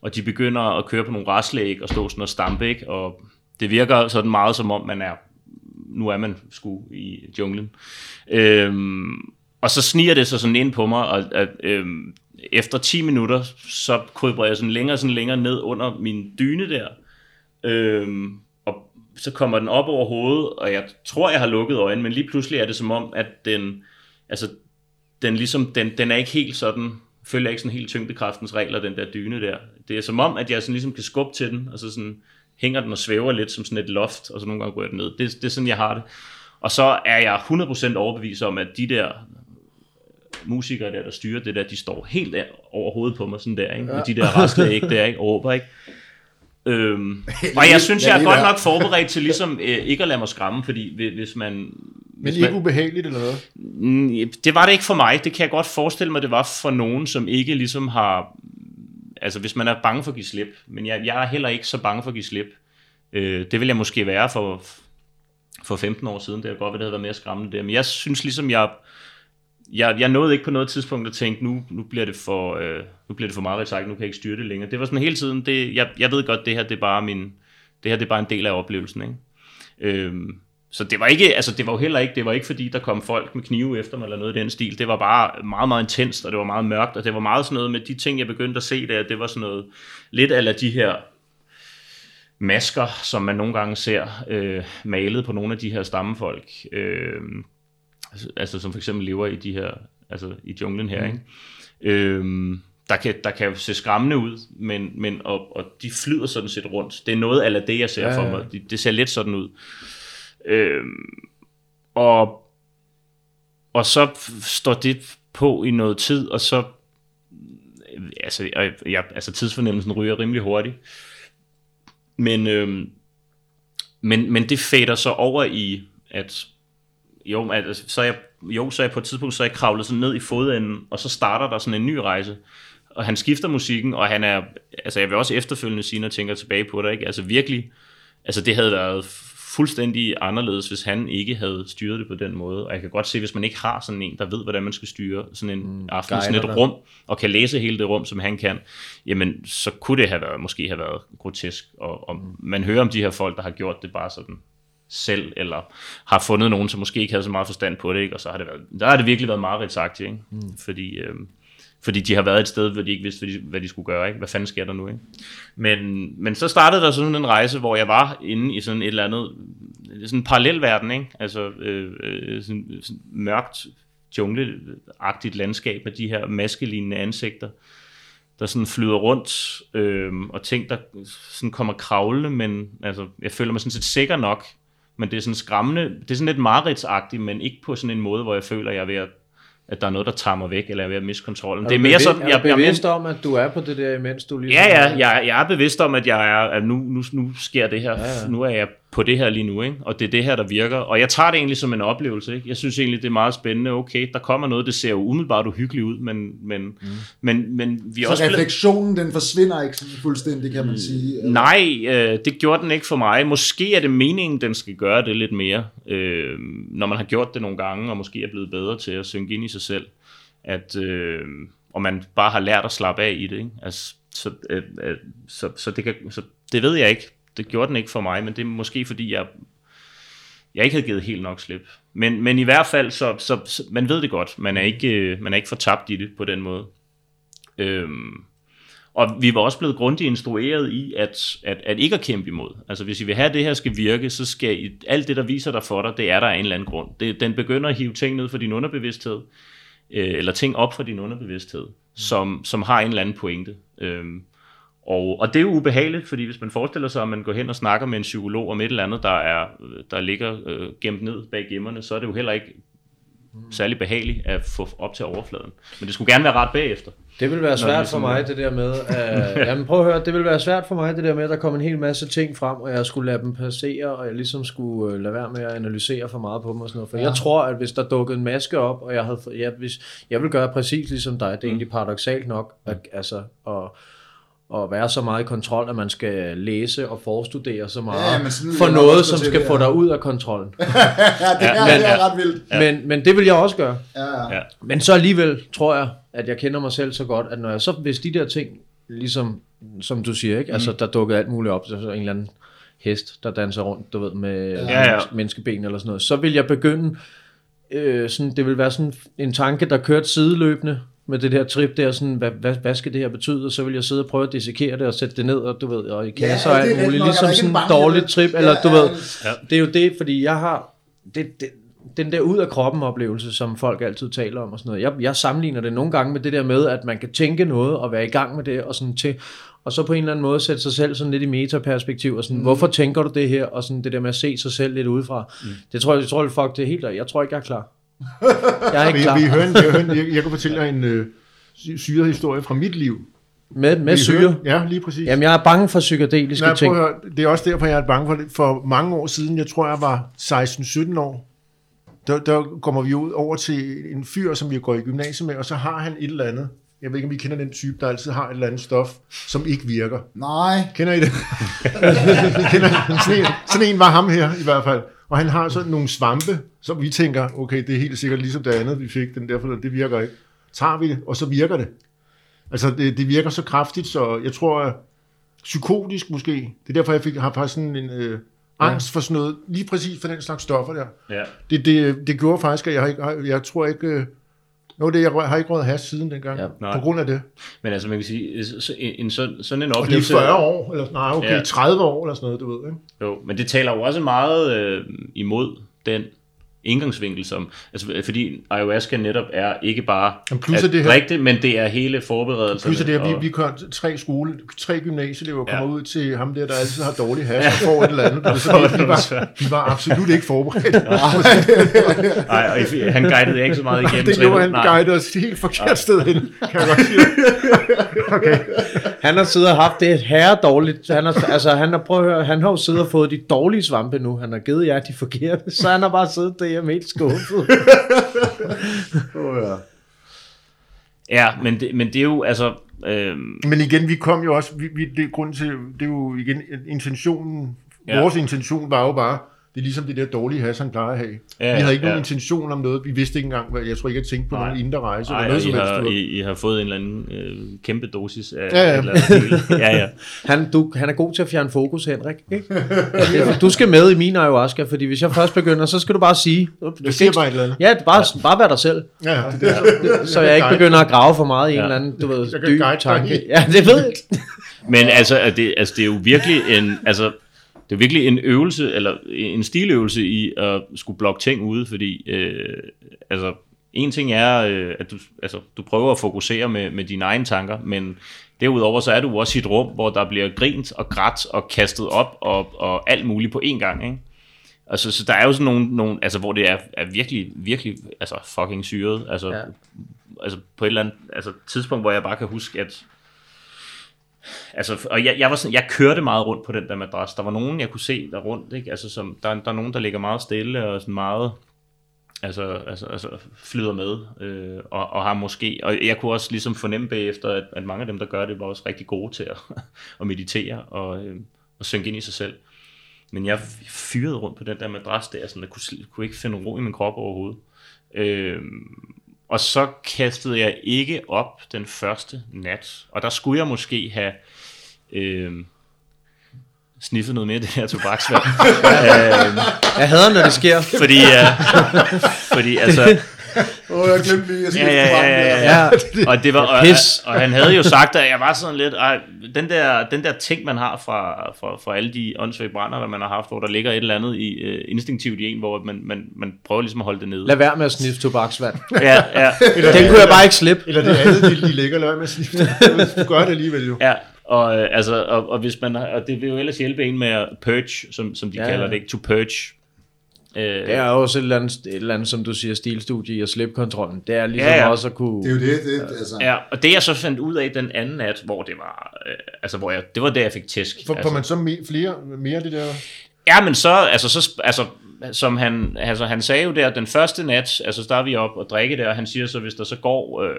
Og de begynder at køre på nogle raslæg og stå sådan og stampe, ikke? Og det virker sådan meget som om, man er, nu er man sgu i junglen. Øhm, og så sniger det sig sådan ind på mig, og at, øhm, efter 10 minutter, så kryber jeg sådan længere sådan længere ned under min dyne der. Øhm, så kommer den op over hovedet, og jeg tror, jeg har lukket øjnene, men lige pludselig er det som om, at den, altså, den, ligesom, den, den er ikke helt sådan, følger ikke sådan helt tyngdekraftens regler, den der dyne der. Det er som om, at jeg sådan ligesom kan skubbe til den, og så sådan hænger den og svæver lidt som sådan et loft, og så nogle gange jeg den ned. Det, det er sådan, jeg har det. Og så er jeg 100% overbevist om, at de der musikere der, der styrer det der, de står helt over hovedet på mig, sådan der, ikke? Med de der rasle ikke der, ikke? Og råber, ikke? Øhm, og jeg synes, jeg er godt nok forberedt til ligesom øh, ikke at lade mig skræmme, fordi hvi- hvis man, Men hvis ikke man- ubehageligt, eller hvad? Mm, Det var det ikke for mig. Det kan jeg godt forestille mig, det var for nogen, som ikke ligesom har... Altså, hvis man er bange for at give slip. Men jeg, jeg er heller ikke så bange for at give slip. Øh, det vil jeg måske være for, for 15 år siden. Det er godt, at det havde været mere skræmmende der. Men jeg synes ligesom, jeg... Jeg, jeg nåede ikke på noget tidspunkt at tænke, nu, nu bliver det for, øh, nu bliver det for meget sagt, nu kan jeg ikke styre det længere. Det var sådan hele tiden, det, jeg, jeg ved godt, det her det er bare min, det her det er bare en del af oplevelsen. Ikke? Øhm, så det var ikke, altså det var jo heller ikke, det var ikke fordi, der kom folk med knive efter mig eller noget i den stil. Det var bare meget, meget intenst, og det var meget mørkt, og det var meget sådan noget med de ting, jeg begyndte at se der, det var sådan noget lidt af de her masker, som man nogle gange ser øh, malet på nogle af de her stammefolk, øh, altså, altså som for eksempel lever i de her, altså i junglen her, ikke? Øh, der kan, der kan se skræmmende ud, men, men og, og de flyder sådan set rundt. Det er noget af det, jeg ser ja, for ja. mig. Det, det ser lidt sådan ud. Øhm, og, og så står det på i noget tid, og så altså, jeg, jeg, altså tidsfornemmelsen ryger rimelig hurtigt. Men, øhm, men, men det fader så over i, at jo, altså, så er jeg, jo, så er jeg på et tidspunkt, så er jeg kravlet sådan ned i fodenden, og så starter der sådan en ny rejse. Og han skifter musikken, og han er, altså jeg vil også efterfølgende sige, når jeg tænker tilbage på det, ikke? altså virkelig, altså det havde været fuldstændig anderledes, hvis han ikke havde styret det på den måde. Og jeg kan godt se, hvis man ikke har sådan en, der ved, hvordan man skal styre sådan en mm, aften, sådan et dig. rum, og kan læse hele det rum, som han kan, jamen så kunne det have været, måske have været grotesk. Og, og man hører om de her folk, der har gjort det bare sådan selv, eller har fundet nogen, som måske ikke havde så meget forstand på det, ikke? og så har det været, der har det virkelig været meget retsagtigt, ikke? Mm. fordi, øh, fordi de har været et sted, hvor de ikke vidste, hvad de, hvad de skulle gøre, ikke? hvad fanden sker der nu, ikke? Men, men så startede der sådan en rejse, hvor jeg var inde i sådan et eller andet, sådan en parallelverden, ikke? altså øh, øh, sådan, sådan mørkt, jungleagtigt landskab med de her maskelignende ansigter, der sådan flyder rundt, øh, og ting, der sådan kommer kravlende, men altså, jeg føler mig sådan set sikker nok, men det er sådan skræmmende, det er sådan lidt mareridtsagtigt, men ikke på sådan en måde, hvor jeg føler, jeg er ved at, at der er noget, der tager mig væk, eller jeg er ved at miste kontrollen. Er Det er du mere bevidst- sådan, er jeg, du jeg, bevidst jeg, om, at du er på det der, imens du ligesom... Ja, ja, jeg, jeg er bevidst om, at jeg er, at nu, nu, nu sker det her, ja. ja. nu er jeg på det her lige nu, ikke? og det er det her, der virker, og jeg tager det egentlig som en oplevelse, ikke? jeg synes egentlig, det er meget spændende, okay, der kommer noget, det ser jo umiddelbart uhyggeligt ud, men, men, mm. men, men vi er Så også blevet- refleksionen, den forsvinder ikke fuldstændig, kan man sige. eller? Nej, øh, det gjorde den ikke for mig. Måske er det meningen, den skal gøre det lidt mere, øh, når man har gjort det nogle gange, og måske er blevet bedre til at synke ind i sig selv. At, øh, og man bare har lært at slappe af i det. Ikke? Altså, så, øh, øh, så, så, det kan, så det ved jeg ikke. Det gjorde den ikke for mig, men det er måske fordi, jeg, jeg ikke havde givet helt nok slip. Men, men i hvert fald, så, så, så man ved det godt. Man er ikke, øh, man er ikke fortabt i det på den måde. Øhm, og vi var også blevet grundigt instrueret i, at, at, at ikke at kæmpe imod. Altså hvis I vil have, at det her skal virke, så skal I, alt det, der viser dig for dig, det er der af en eller anden grund. Det, den begynder at hive ting ned fra din underbevidsthed, øh, eller ting op fra din underbevidsthed, som, som har en eller anden pointe. Øhm, og, og det er jo ubehageligt, fordi hvis man forestiller sig, at man går hen og snakker med en psykolog om et eller andet, der, er, der ligger øh, gemt ned bag gemmerne, så er det jo heller ikke særlig behageligt at få op til overfladen. Men det skulle gerne være ret bagefter. Det vil være svært for mig, det der med, at, jamen prøv at høre, det vil være svært for mig, det der med, at der kom en hel masse ting frem, og jeg skulle lade dem passere, og jeg ligesom skulle øh, lade være med at analysere for meget på dem og sådan noget. For ja. jeg tror, at hvis der dukkede en maske op, og jeg havde, jeg, hvis, jeg vil gøre præcis ligesom dig, det er egentlig paradoxalt nok, at, altså, og, at være så meget i kontrol, at man skal læse og forstudere så meget Ja, men sådan for noget, som skal det, få ja. dig ud af kontrollen. ja, det er, men- det er ret vildt. Ja. Men, men det vil jeg også gøre. Ja, ja. Ja. Men så alligevel tror jeg, at jeg kender mig selv så godt, at når jeg så, hvis de der ting, ligesom, som du siger, ikke? Altså, der dukkede alt muligt op, så så en eller anden hest, der danser rundt, du ved, med Ja, ja. menneske- menneskeben eller sådan noget, så vil jeg begynde, øh, sådan, det vil være sådan en tanke, der kørte sideløbende med det der trip der, sådan, hvad, hvad, hvad skal det her betyde, og så vil jeg sidde og prøve at dissekere det og sætte det ned, og du ved, og i kasser Ja, og er alt muligt, ligesom sådan en ved- trip, Ja, eller du ja, ved, ja. det er jo det, fordi jeg har, det, det, den der ud af kroppen oplevelse, som folk altid taler om og sådan noget. Jeg, jeg sammenligner det nogle gange med det der med, at man kan tænke noget og være i gang med det, og sådan til, og så på en eller anden måde sætte sig selv sådan lidt i metaperspektiv, og sådan, mm. hvorfor tænker du det her, og sådan det der med at se sig selv lidt udefra. Mm. Det tror jeg, jeg tror, fuck, det er helt, jeg tror ikke, jeg er klar. Jeg er ikke Vi, klar. vi hører en, jeg, hører en, jeg, jeg kan fortælle dig en øh, sy- syret historie fra mit liv. Med, med Vi syre. hører- Ja, lige præcis. Jamen, jeg er bange for psykedeliske Nej, ting. høre, det er også derfor, jeg er bange for det. For mange år siden, jeg tror, jeg var 16-17 år, der, der kommer vi ud over til en fyr, som vi går i gymnasiet med, og så har han et eller andet. Jeg ved ikke, om I kender den type, der altid har et eller andet stof, som ikke virker. Nej. Kender I det? Kender, sådan, en, sådan en var ham her i hvert fald. Og han har sådan nogle svampe, som vi tænker, okay, det er helt sikkert ligesom det andet, vi fik, den der, for det virker ikke. Tager vi det, og så virker det. Altså, det, det virker så kraftigt, så jeg tror, at psykotisk måske. Det er derfor, jeg fik, har faktisk sådan en øh, angst for sådan noget, lige præcis for den slags stoffer der. Ja. Det, det, det gjorde faktisk, at jeg, ikke, har- jeg tror ikke... Øh, nå, det, jeg har ikke røget hash siden dengang, Ja. Nej. på grund af det. Men altså, man kan sige, så- en, sådan, sådan en Og det er oplevelse... 40 år, eller nej, okay, ja. 30 år eller sådan noget, du ved, ikke? Jo, men det taler jo også meget øh, imod den indgangsvinkel, som, altså, fordi ayahuasca netop er ikke bare Men plus at det her- drikke det, men det er hele forberedelsen. Plus det, at vi, vi kom, tre skole, tre gymnasieelever Ja. kommer ud til ham der, der altid har dårlig hash, og får et eller andet. Ved, Så det, vi, var, vi var absolut ikke forberedt. Nej, og han guidede ikke så meget igennem. det gjorde han guidede os helt forkert sted hen, kan jeg godt sige. Okay. Han har siddet og haft det et herre dårligt. Han har, altså, han har, prøv at høre, han har jo siddet og fået de dårlige svampe nu. Han har givet jer de forkerte, så han har bare siddet derhjemme helt skuffet. Oh, ja. Ja, men det, men det er jo, altså... Øh, Men igen, vi kom jo også, vi, vi, det, er grund til, det er jo igen, intentionen, ja. vores intention var jo bare, det er ligesom det der dårlige has, han plejer at have. Ja, Ja, vi havde ikke ja. nogen intention om noget, vi vidste ikke engang, hvad, jeg tror ikke, jeg tænkte på Nej. nogen indre rejse, ej, eller og noget I som helst. har, ved. I, I har fået en eller anden øh, kæmpe dosis af Ja, ja. eller. Ja, ja. Han, du, han er god til at fjerne fokus, Henrik. Ikke? Du skal med i min ayahuasca, fordi hvis jeg først begynder, så skal du bare sige. Du Jeg siger bare et eller andet. Ja, bare, bare vær dig selv, Ja, det der. så jeg ikke begynder at grave for meget i en Ja. eller anden, du ved, Jeg dyb tanke. Ja, det ved jeg. Men altså, det, altså, det er jo virkelig en, altså, det er virkelig en øvelse, eller en stiløvelse i at skulle blokke ting ude, fordi, øh, altså, en ting er, øh, at du, altså, du prøver at fokusere med, med dine egne tanker, men derudover så er du også i et rum, hvor der bliver grint og grædt og kastet op og, og alt muligt på én gang, ikke? Altså, så der er jo sådan nogle, nogle altså, hvor det er, er virkelig, virkelig, altså, fucking syret, altså, Ja. altså, på et eller andet altså, tidspunkt, hvor jeg bare kan huske, at Altså, og jeg, jeg, var sådan, jeg kørte meget rundt på den der madras. Der var nogen, jeg kunne se der rundt, ikke? Altså, som, der, der er nogen, der ligger meget stille og sådan meget altså, altså, altså flyder med, øh, og, og har måske, og jeg kunne også ligesom fornemme bagefter, at, at mange af dem, der gør det, var også rigtig gode til at, at meditere og, øh, og synke ind i sig selv. Men jeg fyrede rundt på den der madras der, sådan, jeg kunne, kunne ikke finde ro i min krop overhovedet. Øh, og så kastede jeg ikke op den første nat. Og der skulle jeg måske have øh, sniffet noget mere af det her tobaksvand. øh, Jeg hader, når det sker. fordi, øh, fordi altså, Åh, oh, jeg glemte lige, jeg skal Ja, ja, ja, ja, ja. Og det var, og, Pis. og, han havde jo sagt, at jeg var sådan lidt, ej, den der, den der ting, man har fra, fra, fra alle de åndssvage brænder, der man har haft, hvor der ligger et eller andet i, uh, instinktivt i en, hvor man, man, man prøver ligesom at holde det nede. lad være med at sniffe tobaksvand. Ja, ja, Den kunne jeg bare ikke slippe. Eller det andet, de, de ligger løg med at snifte. Du gør det alligevel jo. ja. Og, øh, altså, og, og, hvis man, og det vil jo ellers hjælpe en med at purge, som, som de Ja, ja, kalder ja. det, ikke? To purge. Øh, Det er også et eller, andet, et eller andet, som du siger, stilstudie i at slippe kontrollen. Det er ligesom Ja, ja. også at kunne... Det er jo det, det altså. Ja, og det jeg så fandt ud af den anden nat, hvor det var, øh, altså hvor jeg, det var der jeg fik tæsk. For, altså. får man så me, flere, mere af det der? Ja, men så, altså, så, altså, som han, altså, han sagde jo der, den første nat, altså, så er vi op og drikke der, og han siger så, hvis der så går øh,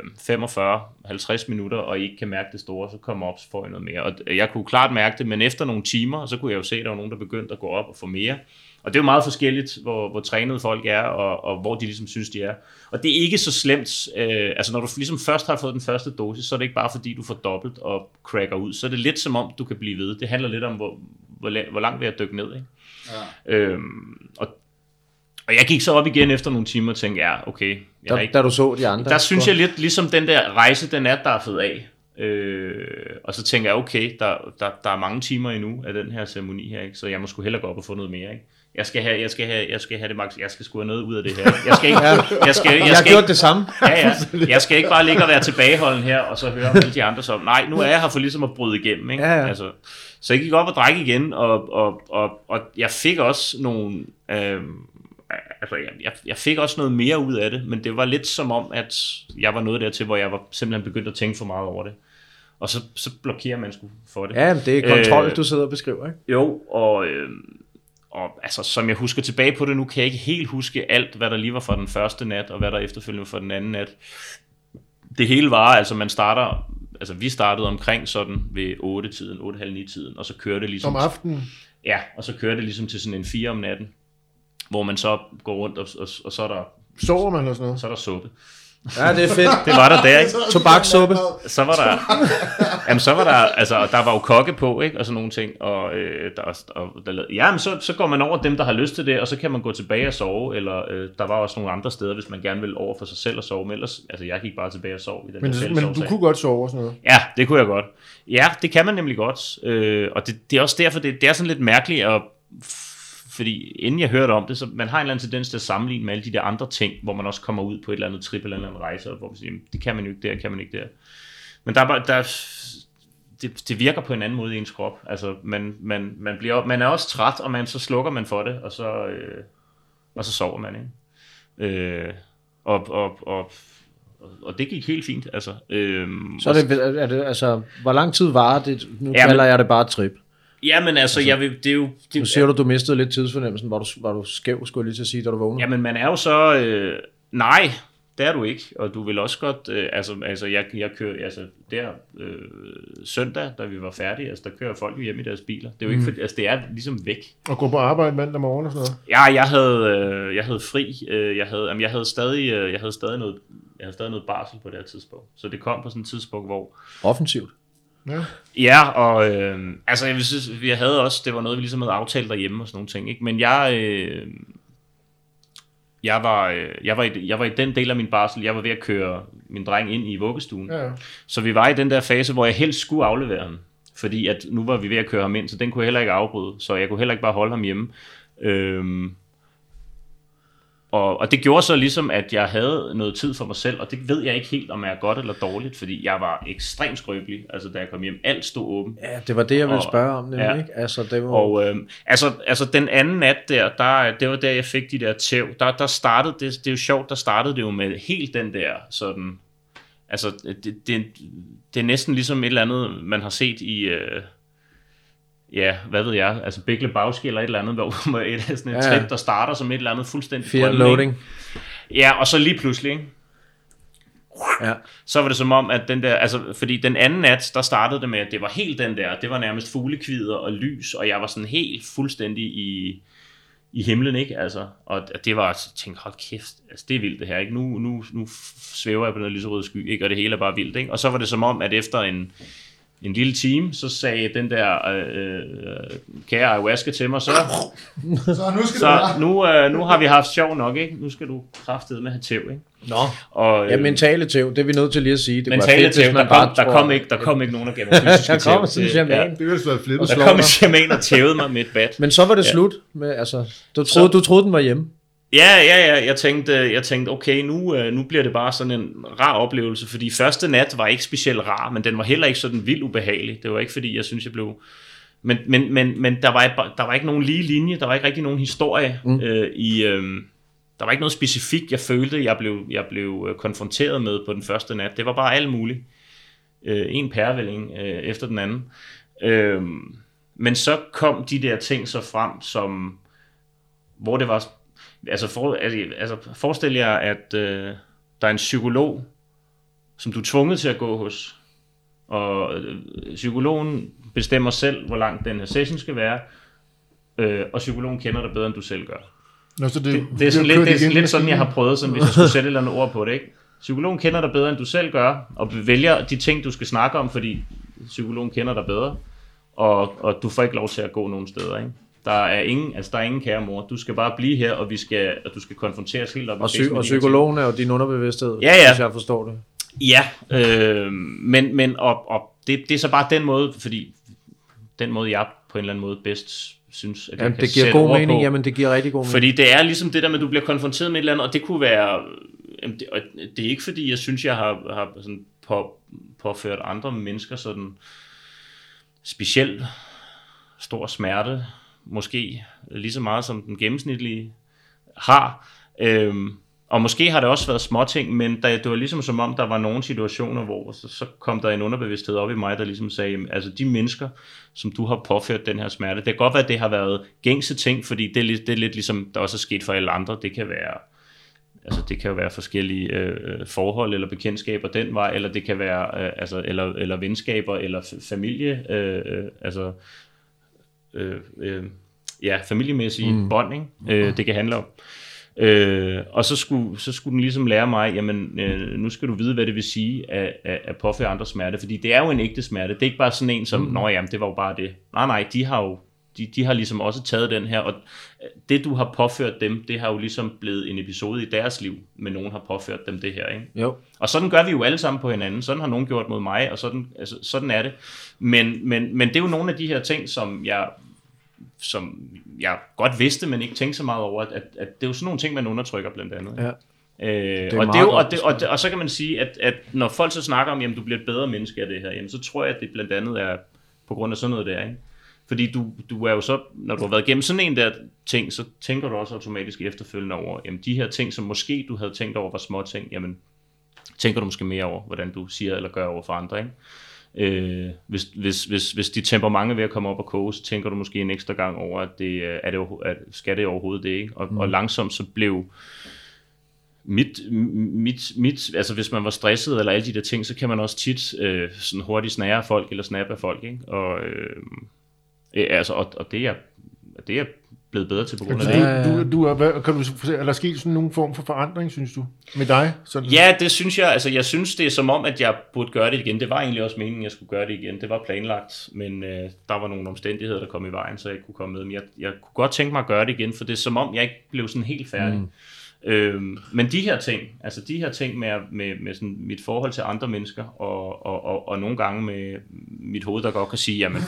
45-50 minutter, og I ikke kan mærke det store, så kommer op, så får I noget mere. Og jeg kunne klart mærke det, men efter nogle timer, så kunne jeg jo se, at der var nogen, der begyndte at gå op og få mere. Og det er jo meget forskelligt, hvor, hvor trænede folk er, og, og hvor de ligesom synes, de er. Og det er ikke så slemt. Øh, altså, når du ligesom først har fået den første dosis, så er det ikke bare fordi, du får dobbelt og cracker ud. Så er det lidt som om, du kan blive ved. Det handler lidt om, hvor, hvor, hvor langt vil jeg dykke ned, ikke? Ja. Øhm, og, og jeg gik så op igen efter nogle timer og tænkte, ja, okay. Jeg har Da, ikke, da du så de andre. der synes jeg lidt ligesom den der rejse, den er daffet af. Øh, og så tænker jeg, okay, der, der, der er mange timer endnu af den her ceremoni her, ikke? så jeg må sgu hellere gå op og få noget mere. Ikke? Jeg skal have, jeg skal have, jeg skal have det max. Jeg skal sgu have noget ud af det her. Jeg skal ikke, jeg skal, jeg skal, Jeg har skal gjort ikke, det samme. ja, ja. Jeg skal ikke bare ligge og være tilbageholden her, og så høre alle de andre som, nej, nu er jeg her for ligesom at bryde igennem. Ikke? Ja, ja. Altså, så jeg gik op og drak igen, og, og, og, og jeg fik også nogle, øh, altså jeg, jeg, jeg fik også noget mere ud af det, men det var lidt som om, at jeg var nået dertil, hvor jeg var simpelthen begyndt at tænke for meget over det. Og så, så blokerer man sgu for det. Ja, det er kontrol, Øh, du sidder og beskriver, ikke? Jo, og, øh, og altså, som jeg husker tilbage på det nu, kan jeg ikke helt huske alt, hvad der lige var fra den første nat, og hvad der efterfølgende var fra den anden nat. Det hele var, altså man starter, altså vi startede omkring sådan ved 8-tiden, 8.30-9-tiden, og så kørte det ligesom... Om aftenen. Ja, og så kører det ligesom til sådan en 4 om natten, hvor man så går rundt, og, og, og så, er der, Sover man eller sådan noget? så er der suppe. Ja, det er fedt. Det var der der, ikke? Tobakssuppe. Så var der, jamen så var der, altså der var jo kokke på, ikke? Og sådan nogle ting, og, øh, der, og der, ja, men så, så går man over dem, der har lyst til det, og så kan man gå tilbage og sove, eller øh, der var også nogle andre steder, hvis man gerne vil over for sig selv og sove, men ellers, altså jeg gik bare tilbage og sov i den Men, der men du kunne godt sove og sådan noget. Ja, det kunne jeg godt. Ja, det kan man nemlig godt. Øh, og det, det er også derfor, det, det er sådan lidt mærkeligt, at, fordi inden jeg hørte om det, så man har en eller anden tendens til at sammenligne med alle de der andre ting, hvor man også kommer ud på et eller andet trip eller en eller anden rejse, hvor man siger, "Jamen, det kan man jo ikke der, kan man ikke der. Men der er bare, der er, det, det virker på en anden måde i ens krop. Altså, man, man, man, bliver, man er også træt, og man, så slukker man for det, og så, øh, og så sover man, ikke? Øh, og, og, og, og det gik helt fint, altså. Øhm, Så er det, er det, altså, hvor lang tid varer det? Nu Ja, kalder men- jeg det bare et trip. Ja, men altså, jeg vil, det er jo... Det, Nu siger du, du mistede lidt tidsfornemmelsen. Var du, var du skæv, skulle jeg lige til at sige, da du vågnede? Jamen, man er jo så... Øh, nej, det er du ikke. Og du vil også godt... Øh, altså, altså jeg, jeg kører... Altså, der øh, søndag, da vi var færdige, altså, der kører folk jo hjem i deres biler. Det er jo ikke... For, altså, det er ligesom væk. Og gå på arbejde mandag morgen og sådan noget. Ja, jeg havde, øh, jeg havde fri. Øh, jeg, havde, jamen, jeg, havde stadig, øh, jeg havde stadig noget... Jeg havde stadig noget barsel på det her tidspunkt. Så det kom på sådan et tidspunkt, hvor... Offensivt. Ja. Ja, og øh, altså jeg vil synes, vi havde også, det var noget, vi ligesom havde aftalt derhjemme og sådan nogle ting, ikke? Men jeg, øh, jeg, var, øh, jeg, var i, jeg var i den del af min barsel, jeg var ved at køre min dreng ind i vuggestuen. Ja, ja. Så vi var i den der fase, hvor jeg helst skulle aflevere ham. Fordi at nu var vi ved at køre ham ind, så den kunne jeg heller ikke afbryde. Så jeg kunne heller ikke bare holde ham hjemme. Øhm, og, og det gjorde så ligesom, at jeg havde noget tid for mig selv, og det ved jeg ikke helt, om jeg er godt eller dårligt, fordi jeg var ekstremt skrøbelig, altså da jeg kom hjem. Alt stod åbent. Ja, det var det, jeg ville Og- spørge om, nemlig, ja. ikke? Altså, det var... Og øh, altså, altså den anden nat der, der, det var der, jeg fik de der tæv. Der, der startede, det, det er jo sjovt, der startede det jo med helt den der sådan, altså det, det, det er næsten ligesom et eller andet, man har set i, øh, ja, hvad ved jeg, altså Big Lebowski eller et eller andet, hvor hvor et, sådan et Ja, trip, der starter som et eller andet fuldstændig Fear ikke? loading. Ja, og så lige pludselig, ikke? Ja. så var det som om, at den der, altså, fordi den anden nat, der startede det med, at det var helt den der, det var nærmest fuglekvider og lys, og jeg var sådan helt fuldstændig i, i himlen, ikke? Altså, og det var, jeg tænkte, hold kæft, altså, det er vildt det her, ikke? Nu, nu, nu svæver jeg på den lyserøde sky, ikke? Og det hele er bare vildt, ikke? Og så var det som om, at efter en, en lille time, så sagde den der øh, øh, kære ayahuasca til mig, så, Så nu skal så være. nu, øh, nu har vi haft sjov nok, ikke? Nu skal du kraftedeme med have tæv, ikke? Nå. Og, øh, Ja, mentale tæv, det er vi nødt til lige at sige. Det mentale fedt, tæv, der kom, bare der, tror- kom ikke, der kom ikke nogen, der gav mig fysiske Der kom sådan en Det- shaman. Det ville være. Og Der kom en shaman og tævede mig med et bat. Men så var det Ja. slut med, altså, du troede, du troede, den var hjemme. Ja, ja, ja. Jeg tænkte, jeg tænkte okay, nu, øh, nu bliver det bare sådan en rar oplevelse, fordi første nat var ikke specielt rar, men den var heller ikke sådan vildt ubehagelig. Det var ikke fordi, jeg synes, jeg blev... Men, men, men, men der, var, der var ikke nogen lige linje, der var ikke rigtig nogen historie mm. øh, i... Øh, der var ikke noget specifikt, jeg følte, jeg blev, jeg blev øh, konfronteret med på den første nat. Det var bare alt muligt. Øh, en pærevælling øh, efter den anden. Øh, men så kom de der ting så frem, som hvor det var altså, for, altså, forestil jer, at øh, der er en psykolog, som du er tvunget til at gå hos, og øh, psykologen bestemmer selv, hvor lang den her session skal være, øh, og psykologen kender dig bedre, end du selv gør. Nå, så det, Det, det er sådan lidt, det er sådan lidt sådan, jeg har prøvet, sådan, hvis jeg skulle sætte et eller andet ord på det. Ikke? Psykologen kender dig bedre, end du selv gør, og vælger de ting, du skal snakke om, fordi psykologen kender dig bedre, og, og du får ikke lov til at gå nogen steder. Ikke? Der er ingen, altså der er ingen kære mor. Du skal bare blive her, og vi skal, og du skal konfronteres helt op. Og, psy- og psykologen er jo din underbevidsthed, Ja, ja. hvis jeg forstår det. Ja, øh, men, men og, og det, det er så bare den måde, fordi den måde, jeg på en eller anden måde bedst synes, at Jamen, det giver god mening. på. Jamen, det giver rigtig god mening. Fordi det er ligesom det der med, at du bliver konfronteret med et eller andet, og det kunne være... Jamen det, og det er ikke fordi, jeg synes, jeg har, har sådan på, påført andre mennesker sådan specielt stor smerte, måske lige så meget som den gennemsnitlige har. Øhm, Og måske har det også været småting, men der, det var ligesom som om, der var nogle situationer, hvor så, så kom der en underbevidsthed op i mig, der ligesom sagde, jamen, altså de mennesker, som du har påført den her smerte, det kan godt være, at det har været gængse ting, fordi det er, det er lidt ligesom, der også er sket for alle andre. Det kan være, altså det kan jo være forskellige øh, forhold eller bekendtskaber den vej, eller det kan være, øh, altså, eller, eller venskaber, eller f- familie, øh, øh, altså, øh, øh, ja, familiemæssige mm. bånd, ikke? Øh, det kan handle om. Øh, og så skulle, så skulle den ligesom lære mig, jamen øh, nu skal du vide, hvad det vil sige at, at, at påføre andre smerte, fordi det er jo en ægte smerte. Det er ikke bare sådan en som, mm. nå jamen, det var jo bare det. Nej, nej, de har jo de, de har ligesom også taget den her, og det du har påført dem, det har jo ligesom blevet en episode i deres liv, men nogen har påført dem det her, ikke? Jo. Og sådan gør vi jo alle sammen på hinanden. Sådan har nogen gjort mod mig, og sådan, altså, sådan er det. Men, men, men det er jo nogle af de her ting, som jeg, som jeg godt vidste, men ikke tænkte så meget over, at, at, det er jo sådan nogle ting, man undertrykker blandt andet. ikke? Ja. Øh, er og, det er jo, og, det, og, det, og så kan man sige, at, at når folk så snakker om, jamen du bliver et bedre menneske af det her, jamen så tror jeg, at det blandt andet er på grund af sådan noget der, ikke? Fordi du, du er jo så, når du har været igennem sådan en der ting, så tænker du også automatisk efterfølgende over, jamen de her ting, som måske du havde tænkt over var små ting, jamen tænker du måske mere over, hvordan du siger eller gør over for andre, ikke? Øh, hvis, hvis, hvis, hvis dit temperament er ved at komme op og koge, så tænker du måske en ekstra gang over, at det, øh, er det, at skal det overhovedet det, ikke? Og, mm. og langsomt så blev mit, mit, mit, altså hvis man var stresset eller alle de der ting, så kan man også tit øh, sådan hurtigt snære folk eller snappe af folk, ikke? Og, øh, øh, altså, og, og det er det er blevet bedre til på grund af Så det. du, du, du er, hvad, kan du er der sket sådan nogen form for forandring, synes du, med dig? Sådan, Ja, det synes jeg. Altså, jeg synes, det er som om, at jeg burde gøre det igen. Det var egentlig også meningen, at jeg skulle gøre det igen. Det var planlagt, men øh, der var nogle omstændigheder, der kom i vejen, så jeg ikke kunne komme med. Men jeg, jeg kunne godt tænke mig at gøre det igen, for det er som om, jeg ikke blev sådan helt færdig. Mm. Øhm, men de her ting, altså de her ting med, med, med sådan mit forhold til andre mennesker, og, og, og, og nogle gange med mit hoved, der godt kan sige, jamen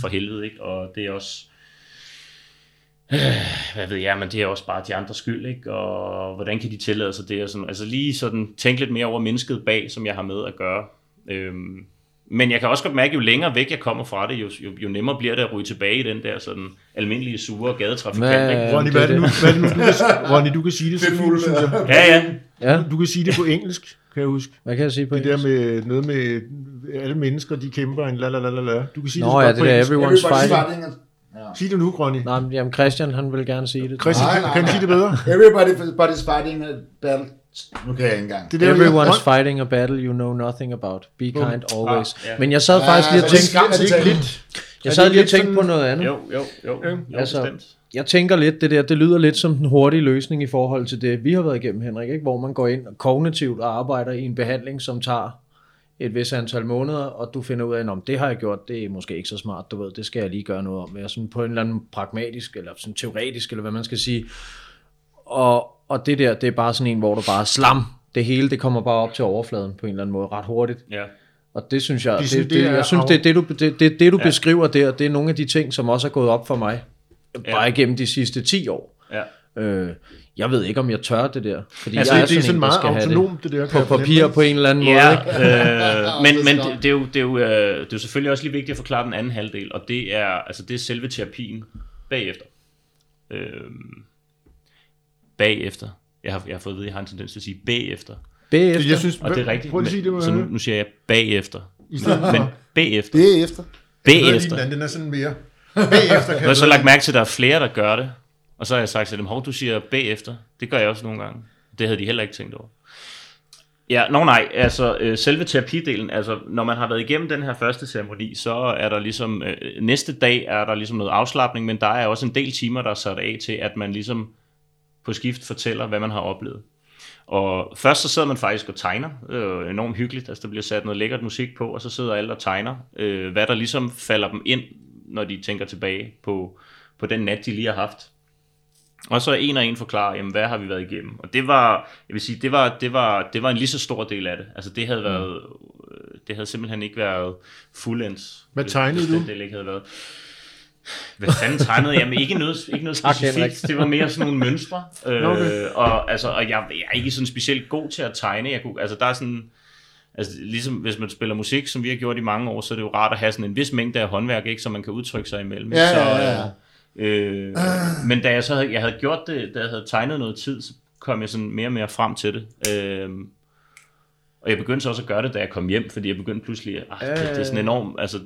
for helvede, ikke? Og det er også, øh, hvad ved jeg, men det er også bare de andres skyld, ikke? Og hvordan kan de tillade sig det? Og sådan, altså lige sådan tænke lidt mere over mennesket bag, som jeg har med at gøre. Øhm, men jeg kan også godt mærke, at jo længere væk jeg kommer fra det, jo, jo, jo nemmere bliver det at ryge tilbage i den der sådan almindelige sure gadetrafikant. Ikke? Ronny, det hvad er det nu, det. hvad er det nu du, kan, Ronny, du kan sige det sådan, fugle, synes jeg. Ja, ja. Ja, Du kan sige det på engelsk, kan jeg huske. hvad kan jeg sige på Det der engelsk? med noget med alle mennesker, de kæmper en la la la la la. Du kan sige Nå det ja, det på der engelsk. everyone's fighting. fighting. Ja. Sig det nu, Ronny. Nej, men jamen Christian, han vil gerne sige det. Christian, Nej, kan, nej, kan du nej. sige det bedre? Everybody's fighting a battle. Nu kan jeg ikke engang. Det der, Everyone's fighting a battle you know nothing about. Be kind always. Ah, ja. Men jeg sad Ja, faktisk lige og det tænkte, er er det ikke lidt? jeg er sad det lige og tænkte sådan- på noget andet. Jo, jo, jo. jo Altså, bestemt. Jeg tænker lidt, det der, det lyder lidt som den hurtige løsning i forhold til det, vi har været igennem, Henrik, ikke? hvor man går ind og kognitivt og arbejder i en behandling, som tager et vis antal måneder, og du finder ud af, om det har jeg gjort, det er måske ikke så smart, du ved, det skal jeg lige gøre noget om. Jeg er sådan på en eller anden pragmatisk, eller sådan teoretisk, eller hvad man skal sige. Og, og det der, det er bare sådan en, hvor du bare er slam. Det hele, det kommer bare op til overfladen på en eller anden måde, ret hurtigt. Ja. Og det synes jeg, Det det, synes- det, det det, er jeg synes, det, det du, det, det, det, du Ja. beskriver der, det er nogle af de ting, som også er gået op for mig, bare Ja. igennem de sidste 10 år. ja. Øh, jeg ved ikke, om jeg tør det der, fordi Altså, jeg er det er sådan en, meget have det autonomt, det der. på papir på en eller anden måde. Ja, Ikke? øh, men, det er men det, det, er jo, det, er jo, øh, det er jo selvfølgelig også lige vigtigt at forklare den anden halvdel, og det er, altså det er selve terapien bagefter. Øh, bagefter. Jeg har, jeg har fået at vide, at jeg har en tendens til at sige bagefter. Bagefter, Jeg synes, Og det er rigtigt. Prøv at sige det, men, så nu, nu siger jeg bagefter. I stedet for. Men bagefter. Det er efter. Bagefter. Den, den er sådan mere. Bagefter kan Nu har jeg så lagt mærke til, at der er flere, der gør det. Og så har jeg sagt til dem, hov, du siger bagefter. Det gør jeg også nogle gange. Det havde de heller ikke tænkt over. Ja, nå nej, altså øh, selve terapidelen, altså når man har været igennem den her første ceremoni, så er der ligesom, øh, næste dag er der ligesom noget afslappning, men der er også en del timer, der er sat af til, at man ligesom på skift fortæller, hvad man har oplevet. Og først så sidder man faktisk og tegner, øh, enormt hyggeligt, altså der bliver sat noget lækkert musik på, og så sidder alle og tegner, øh, hvad der ligesom falder dem ind, når de tænker tilbage på, på den nat, de lige har haft. Og så en og en forklarer, jamen, hvad har vi været igennem? Og det var, jeg vil sige, det var, det var, det var en lige så stor del af det. Altså det havde været, øh, det havde simpelthen ikke været fuldends. Hvad tegnede hvis du? Del ikke havde været. Hvad fanden tegnede jeg? Men ikke noget, ikke noget specifikt. Det var mere sådan nogle mønstre. Øh, Okay. og, altså, og jeg, jeg er ikke sådan specielt god til at tegne. Jeg kunne, altså, der er sådan... Altså, ligesom hvis man spiller musik, som vi har gjort i mange år, så er det jo rart at have sådan en vis mængde af håndværk, ikke, som man kan udtrykke sig imellem. Ja, så, ja, ja. Øh, men da jeg så havde, jeg havde gjort det, da jeg havde tegnet noget tid, så kom jeg sådan mere og mere frem til det. Øh, og jeg begyndte så også at gøre det, da jeg kom hjem, fordi jeg begyndte pludselig, at ah, det, det er sådan enormt, altså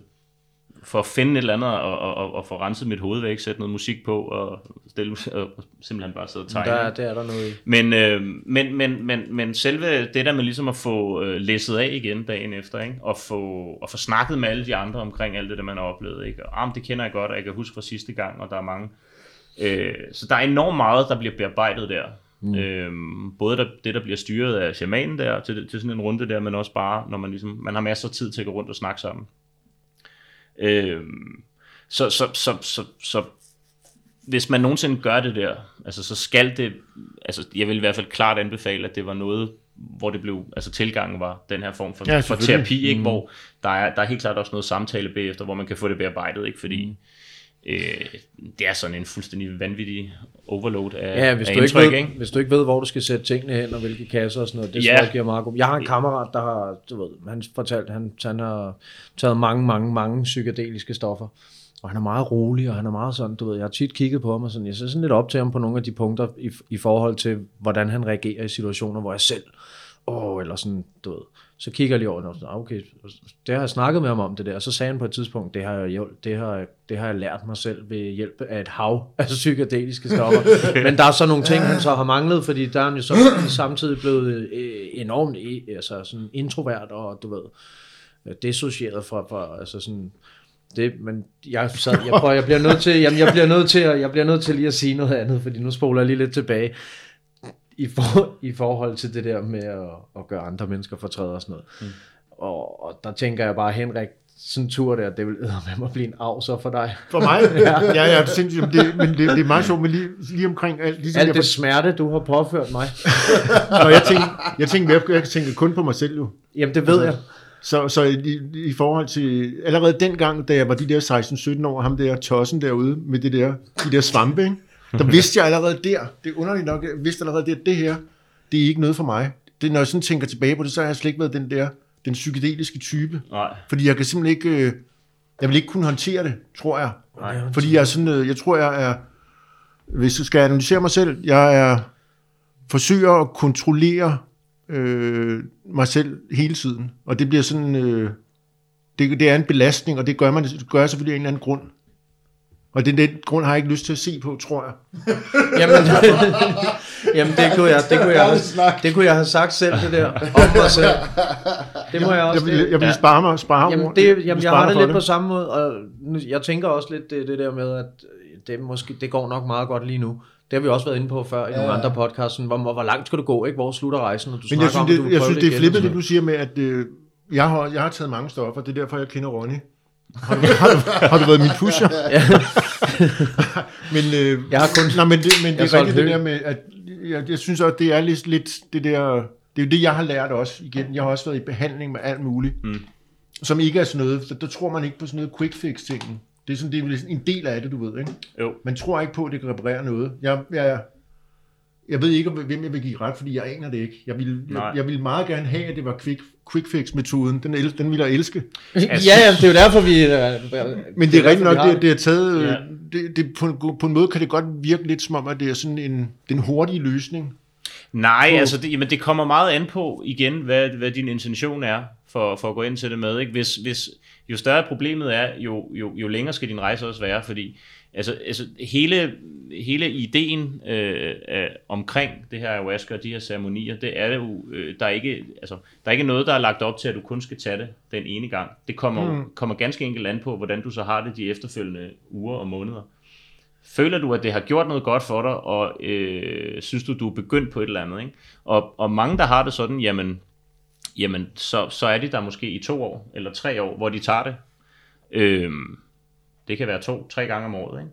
for at finde et eller andet og, og, og, og få renset mit hoved væk, sætte noget musik på og, stille, og simpelthen bare sidde og tegne. Der, der er der noget i. Men, øh, men, men, men, men selve det der med ligesom at få øh, læsset af igen dagen efter, ikke? Og, få, og få snakket med alle de andre omkring alt det, der man har oplevet. Ikke? Og, ah, det kender jeg godt, og jeg kan huske fra sidste gang, og der er mange. Øh, så der er enormt meget, der bliver bearbejdet der. Mm. Øhm, både der, det, der bliver styret af shamanen der, til, til sådan en runde der, men også bare, når man ligesom, man har masser af tid til at gå rundt og snakke sammen. Øhm, så, så, så, så, så, hvis man nogensinde gør det der, altså så skal det, altså jeg vil i hvert fald klart anbefale, at det var noget, hvor det blev, altså tilgangen var den her form for, Ja, for terapi, ikke? hvor der er, der er helt klart også noget samtale bagefter, hvor man kan få det bearbejdet, ikke? fordi øh, det er sådan en fuldstændig vanvittig overload af, Ja, hvis af du, ikke indtryk, ved, ikke? hvis du ikke ved, hvor du skal sætte tingene hen, og hvilke kasser og sådan noget, det Ja. jeg giver meget god. Jeg har en kammerat, der har, du ved, han fortalt, han, han har taget mange, mange, mange psykedeliske stoffer. Og han er meget rolig, og han er meget sådan, du ved, jeg har tit kigget på ham, og sådan, jeg ser sådan lidt op til ham på nogle af de punkter, i, i forhold til, hvordan han reagerer i situationer, hvor jeg selv, åh, eller sådan, du ved, så kigger jeg lige over, og sådan, "Ah, okay, det har jeg snakket med ham om det der, og så sagde han på et tidspunkt, det har jeg, det har, det har jeg lært mig selv ved hjælp af et hav af psykedeliske stoffer. Men der er så nogle ting, han så har manglet, fordi der er han jo så samtidig blevet øh, enormt altså sådan introvert, og du ved, øh, dissocieret fra, fra altså sådan, det, men jeg, sad, jeg, prøver, jeg bliver nødt til, jamen, jeg bliver nødt til, jeg bliver nødt til lige at sige noget andet, fordi nu spoler jeg lige lidt tilbage i, for, i forhold til det der med at, at gøre andre mennesker fortræde og sådan noget. Mm. Og, og der tænker jeg bare, Henrik, sådan en tur der, det vil med mig blive en arv så for dig. For mig? ja, ja, ja det, sindssygt, men det, men det, det er meget sjovt, men lige, lige omkring alt, ligesom Alt jeg, det smerte, du har påført mig. Nå, jeg tænker, jeg tænker, jeg, jeg tænker kun på mig selv jo. Jamen det ved jeg. Så, så i, i forhold til, allerede dengang, da jeg var de der 16-17 år, ham der tossen derude med det der, de der svampe, ikke? Der vidste jeg allerede der, det er underligt nok, jeg vidste allerede der, det her, det er ikke noget for mig. Det, når jeg sådan tænker tilbage på det, så har jeg slet ikke været den der, den psykedeliske type. Nej. Fordi jeg kan simpelthen ikke, øh, jeg vil ikke kunne håndtere det, tror jeg. Nej. Fordi jeg er sådan, øh, jeg tror, jeg er, hvis jeg skal analysere mig selv, jeg er, forsøger at kontrollere øh, mig selv hele tiden. Og det bliver sådan, øh, det, det er en belastning, og det gør, man, det gør jeg selvfølgelig af en eller anden grund. Og den, den grund har jeg ikke lyst til at se på, tror jeg. Jamen, jamen det, kunne jeg, det, kunne jeg, have, det kunne jeg have sagt selv, det der, om mig selv. Det må jeg også. Jeg vil, det- jeg vil spare mig, spare Jamen, det, jamen jeg spare har det lidt på samme måde, og jeg tænker også lidt det, det der med, at det, måske, det går nok meget godt lige nu. Det har vi også været inde på før i nogle andre podcasts, hvor, hvor, langt skal du gå, ikke? Hvor slutter rejsen, og du Men jeg synes, om, du det, vil jeg synes, det er flippet, det du siger med, at øh, jeg, har, jeg har taget mange stoffer. Det er derfor, jeg kender Ronny. Har du, har du, har du været min pusher? men, øh, Jeg har kun- nej, men det, men det er rigtigt det der med, at jeg, jeg synes også, det er lidt, lidt det der, det er jo det, jeg har lært også igen. Jeg har også været i behandling med alt muligt, mm. som ikke er sådan noget, så der tror man ikke på sådan noget quick fix ting. Det er sådan, det er en del af det, du ved, ikke? Jo. Man tror ikke på, at det kan reparere noget. Jeg, jeg, jeg ved ikke, om- hvem jeg vil give ret, fordi jeg aner det ikke. Jeg vil, jeg, jeg vil meget gerne have, at det var quick, quick fix-metoden. Den, el- den vil jeg elske. noget. Ja, ja, det er jo derfor, vi... øh, Men det er rigtigt derfor, nok, det, det er taget... Ja. Ja. Det, det, på, en, på en måde kan det godt virke lidt som om, at det er sådan en den hurtige løsning. Nej, på- altså det, jamen det kommer meget an på igen, hvad, hvad din intention er for, for at gå ind til det med. Ikke? Hvis, hvis, jo større problemet er, jo, jo, jo længere skal din rejse også være, fordi altså, altså hele, hele ideen øh, øh, omkring det her ayahuasca og de her ceremonier, det er jo, øh, der, er ikke, altså, der er ikke noget, der er lagt op til, at du kun skal tage det den ene gang. Det kommer, mm. kommer ganske enkelt an på, hvordan du så har det de efterfølgende uger og måneder. Føler du, at det har gjort noget godt for dig, og øh, synes du, du er begyndt på et eller andet? Ikke? Og, og mange, der har det sådan, jamen, jamen så, så er de der måske i to år, eller tre år, hvor de tager det. Øhm, det kan være to, tre gange om året, ikke?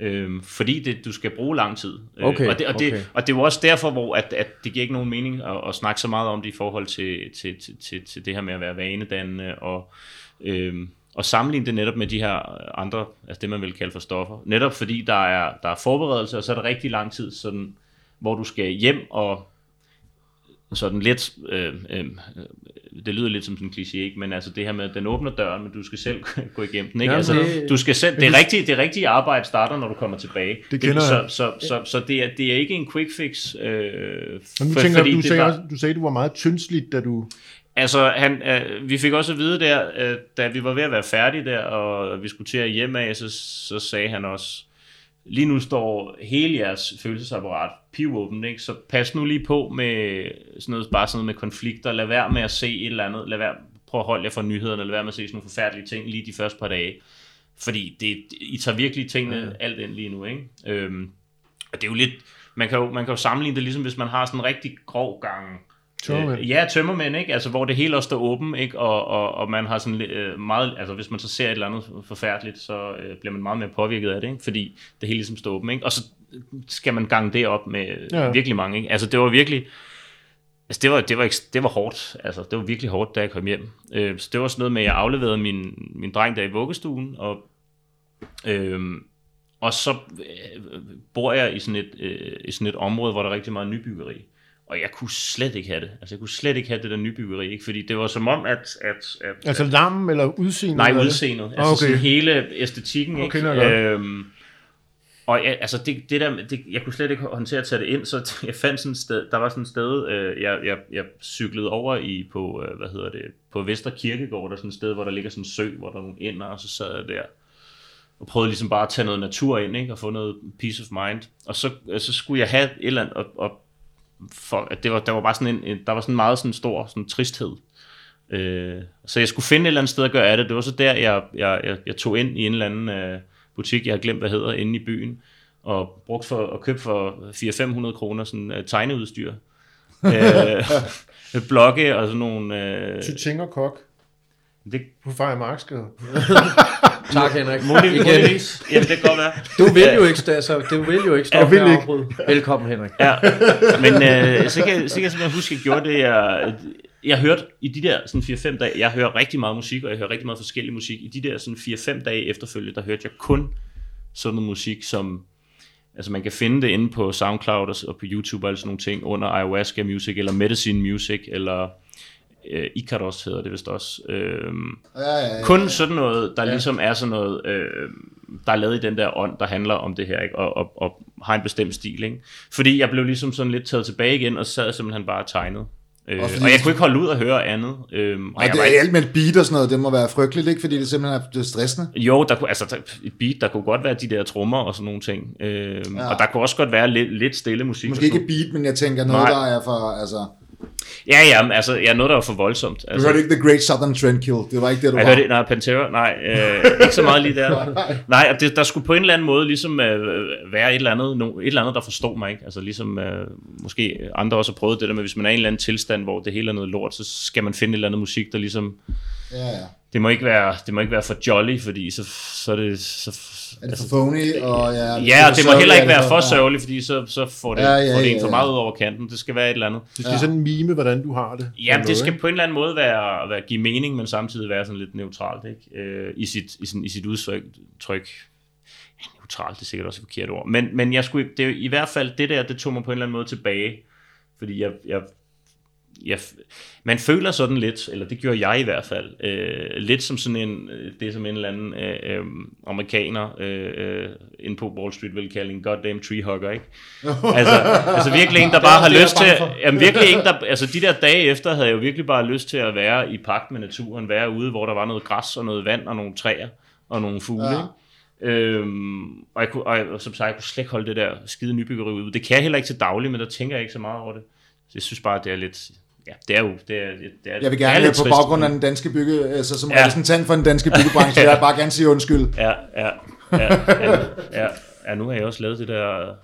Øhm, fordi det, du skal bruge lang tid. Øh, Okay, og, det, og, det, okay. og det er jo også derfor, hvor at, at det giver ikke nogen mening at, at snakke så meget om det i forhold til, til, til, til, til det her med at være vanedannende og, øhm, og sammenligne det netop med de her andre, altså det man vil kalde for stoffer. Netop fordi der er, der er forberedelse, og så er der rigtig lang tid, sådan, hvor du skal hjem og sådan lidt øh, øh, det lyder lidt som sådan en kliché, ikke? men altså det her med, at den åbner døren, men du skal selv gå igennem den. Ikke? Jamen, altså, det- du skal selv, det, rigtigt, det rigtige arbejde starter, når du kommer tilbage. Det kender så, jeg. så, så, så, det, er, det er ikke en quick fix. Øh, nu for- tænker, fordi du, det sagde var- også, du sagde, du var meget tyndsligt, da du... Altså, han, øh, vi fik også at vide der, øh, da vi var ved at være færdige der, og vi skulle til at hjem af, så, så sagde han også, lige nu står hele jeres følelsesapparat pivåbent, ikke? så pas nu lige på med sådan noget, bare sådan noget med konflikter, lad være med at se et eller andet, lad være, prøv at holde jer for nyhederne, lad være med at se sådan nogle forfærdelige ting lige de første par dage, fordi det, I tager virkelig tingene ja. alt ind lige nu, ikke? Øhm, og det er jo lidt, man kan jo, man kan jo sammenligne det ligesom, hvis man har sådan en rigtig grov gang, Tømmermænd. Øh, ja, tømmermænd, ikke? Altså, hvor det hele også står åben, ikke? Og, og, og man har sådan lidt, øh, meget, altså hvis man så ser et eller andet forfærdeligt, så øh, bliver man meget mere påvirket af det, ikke? Fordi det hele ligesom står åben, ikke? Og så skal man gange det op med Ja. virkelig mange, ikke? Altså, det var virkelig, altså det var, det var, ekst- det var hårdt, altså det var virkelig hårdt, da jeg kom hjem. Øh, så det var sådan noget med, at jeg afleverede min, min dreng der i vuggestuen, og øh, og så øh, bor jeg i sådan, et, øh, i sådan et område, hvor der er rigtig meget nybyggeri. Og jeg kunne slet ikke have det. Altså, jeg kunne slet ikke have det der nybyggeri, ikke? Fordi det var som om, at... at, at Altså larmen eller udseendet? nej, udseendet. Altså, Okay. okay. sådan hele æstetikken, Okay, ikke? godt. øhm, og jeg, altså, det, det der, det, jeg kunne slet ikke håndtere at tage det ind, så jeg fandt sådan et sted, der var sådan et sted, øh, jeg, jeg, jeg cyklede over i på, øh, hvad hedder det, på Vester Kirkegård, der er sådan et sted, hvor der ligger sådan en sø, hvor der er nogle ender, og så sad jeg der og prøvede ligesom bare at tage noget natur ind, ikke? og få noget peace of mind. Og så, øh, så skulle jeg have et eller andet, og, og for, at det var, der var bare sådan en, en, der var sådan meget sådan stor sådan tristhed. Øh, så jeg skulle finde et eller andet sted at gøre af det. Det var så der, jeg, jeg, jeg, jeg tog ind i en eller anden øh, butik, jeg har glemt, hvad hedder, inde i byen, og brugt for, og købt for 400-500 kroner sådan uh, tegneudstyr. øh, blokke og sådan nogle... Øh, Tytinger kok det, på Fejre Marksgade. Tak, Henrik. Igen. muligvis. Jamen, det kan godt være. Du vil jo ikke, sta- så du vil jo ikke stoppe med at ikke. afbryde. Velkommen, Henrik. Ja, men øh, så, kan, så kan jeg simpelthen huske, at jeg gjorde det, jeg, jeg hørte i de der sådan 4-5 dage, jeg hører rigtig meget musik, og jeg hører rigtig meget forskellig musik. I de der sådan 4-5 dage efterfølgende, der hørte jeg kun sådan noget musik, som, altså man kan finde det inde på SoundCloud og, på YouTube og sådan nogle ting, under Ayahuasca Music, eller Medicine Music, eller øh, Icaros hedder det vist også. Øhm, Ja, ja, ja. kun sådan noget, der ja. ligesom er sådan noget, øh, der er lavet i den der ånd, der handler om det her, ikke? Og, og, og har en bestemt stil. Ikke? Fordi jeg blev ligesom sådan lidt taget tilbage igen, og sad simpelthen bare og tegnede. Øh, Og fordi- og jeg kunne ikke holde ud og høre andet. Øh, og Og jeg det var er ikke, alt med et beat og sådan noget, det må være frygteligt, ikke? Fordi det simpelthen er, det er stressende. jo, der kunne, altså, der, et beat, der kunne godt være de der trommer og sådan nogle ting. Øh, ja. Og der kunne også godt være lidt, lidt stille musik. Måske ikke beat, men jeg tænker noget, Nej. der er for, altså... Ja, ja, altså, ja, noget, der var for voldsomt. Du Altså, hørte ikke The Great Southern Trendkill, det var ikke det, du Jeg var. hørte, nej, Pantera, nej, øh, ikke så meget lige der. Nej, og det, der skulle på en eller anden måde ligesom øh, være et eller, andet, no, et eller andet, der forstod mig, ikke? Altså ligesom, øh, måske andre også har prøvet det der med, hvis man er i en eller anden tilstand, hvor det hele er noget lort, så skal man finde et eller andet musik, der ligesom, Ja, ja. det må ikke være, det må ikke være for jolly, fordi så, så er det, så, Er det for phony? Og, ja, ja, og det må heller er ikke være for ja. sørgeligt, fordi så, så får det, Ja, ja, ja, ja, får det ja, en for ja. meget ud over kanten. Det skal være et eller andet. Det skal sådan mime, hvordan du har det. Ja, det skal på en eller anden måde være, være give mening, men samtidig være sådan lidt neutralt, ikke? Øh, I, sit, i, sådan, i sit udtryk. Tryk. Ja, neutralt, det er sikkert også et forkert ord. Men, men jeg skulle, det, i hvert fald det der, det tog mig på en eller anden måde tilbage. Fordi jeg, jeg, jeg, man føler sådan lidt, eller det gjorde jeg i hvert fald, øh, lidt som sådan en, øh, det som en eller anden øh, øh, amerikaner øh, øh, inde på Wall Street vil kalde en goddamn tree hugger, ikke? altså, altså virkelig en, der bare har lyst til, jamen virkelig en, der, altså de der dage efter, havde jeg jo virkelig bare lyst til at være i pagt med naturen, være ude, hvor der var noget græs og noget vand og nogle træer og nogle fugle, Ja. ja. Øhm, og, jeg kunne, og, jeg, og som sagt, jeg kunne slet ikke holde det der skide nybyggeri ud. Det kan jeg heller ikke til daglig, men der tænker jeg ikke så meget over det. Så jeg synes bare, det er lidt... Ja, det er jo... Det er, det er, Jeg vil er gerne lidt på trist. baggrund af den danske bygge, altså som Ja. repræsentant for den danske byggebranche, vil jeg bare gerne sige undskyld. Ja, ja, ja, ja, ja, ja, nu har jeg også lavet det der...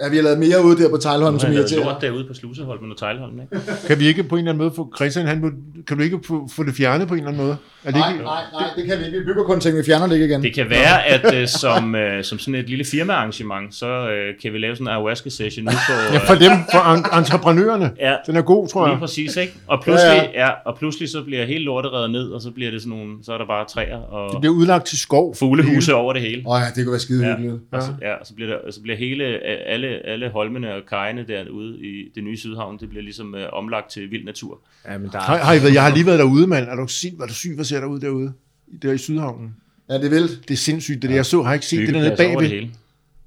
Ja, vi har lavet mere ud der på Tejlholm, Nu har som irriterer. lort derude på Sluseholmen og Tejlholmen, ikke? Kan vi ikke på en eller anden måde få Christian, han må, kan du ikke få, få det fjernet på en eller anden måde? Er det Nej, ikke, nej, nej, det kan vi ikke. Vi bygger kun ting, vi fjerner det ikke igen. Det kan være, at øh, som, øh, som sådan et lille firmaarrangement, så øh, kan vi lave sådan en ayahuasca-session nu på... ja, for dem, for en- entreprenørerne. Ja. Den er god, tror Lige jeg. præcis, ikke? Og pludselig, Ja, ja, ja. og pludselig så bliver hele lortet reddet ned, og så bliver det sådan nogle, så er der bare træer og Det bliver udlagt til skov. fuglehuse over det hele. Åh ja, det kunne være skide Ja. hyggeligt. Og så, ja, og så bliver, der, så bliver hele, alle alle, alle holmene og kajene derude i det nye Sydhavn, det bliver ligesom øh, omlagt til vild natur. Ja, men der er, I været, jeg har lige været derude, mand. Er du syg, var du syg, hvad ser der ud derude? Der i Sydhavnen. Ja, det er vildt. Det er sindssygt, det der. Jeg så, har ikke set det dernede over det bagved. hele.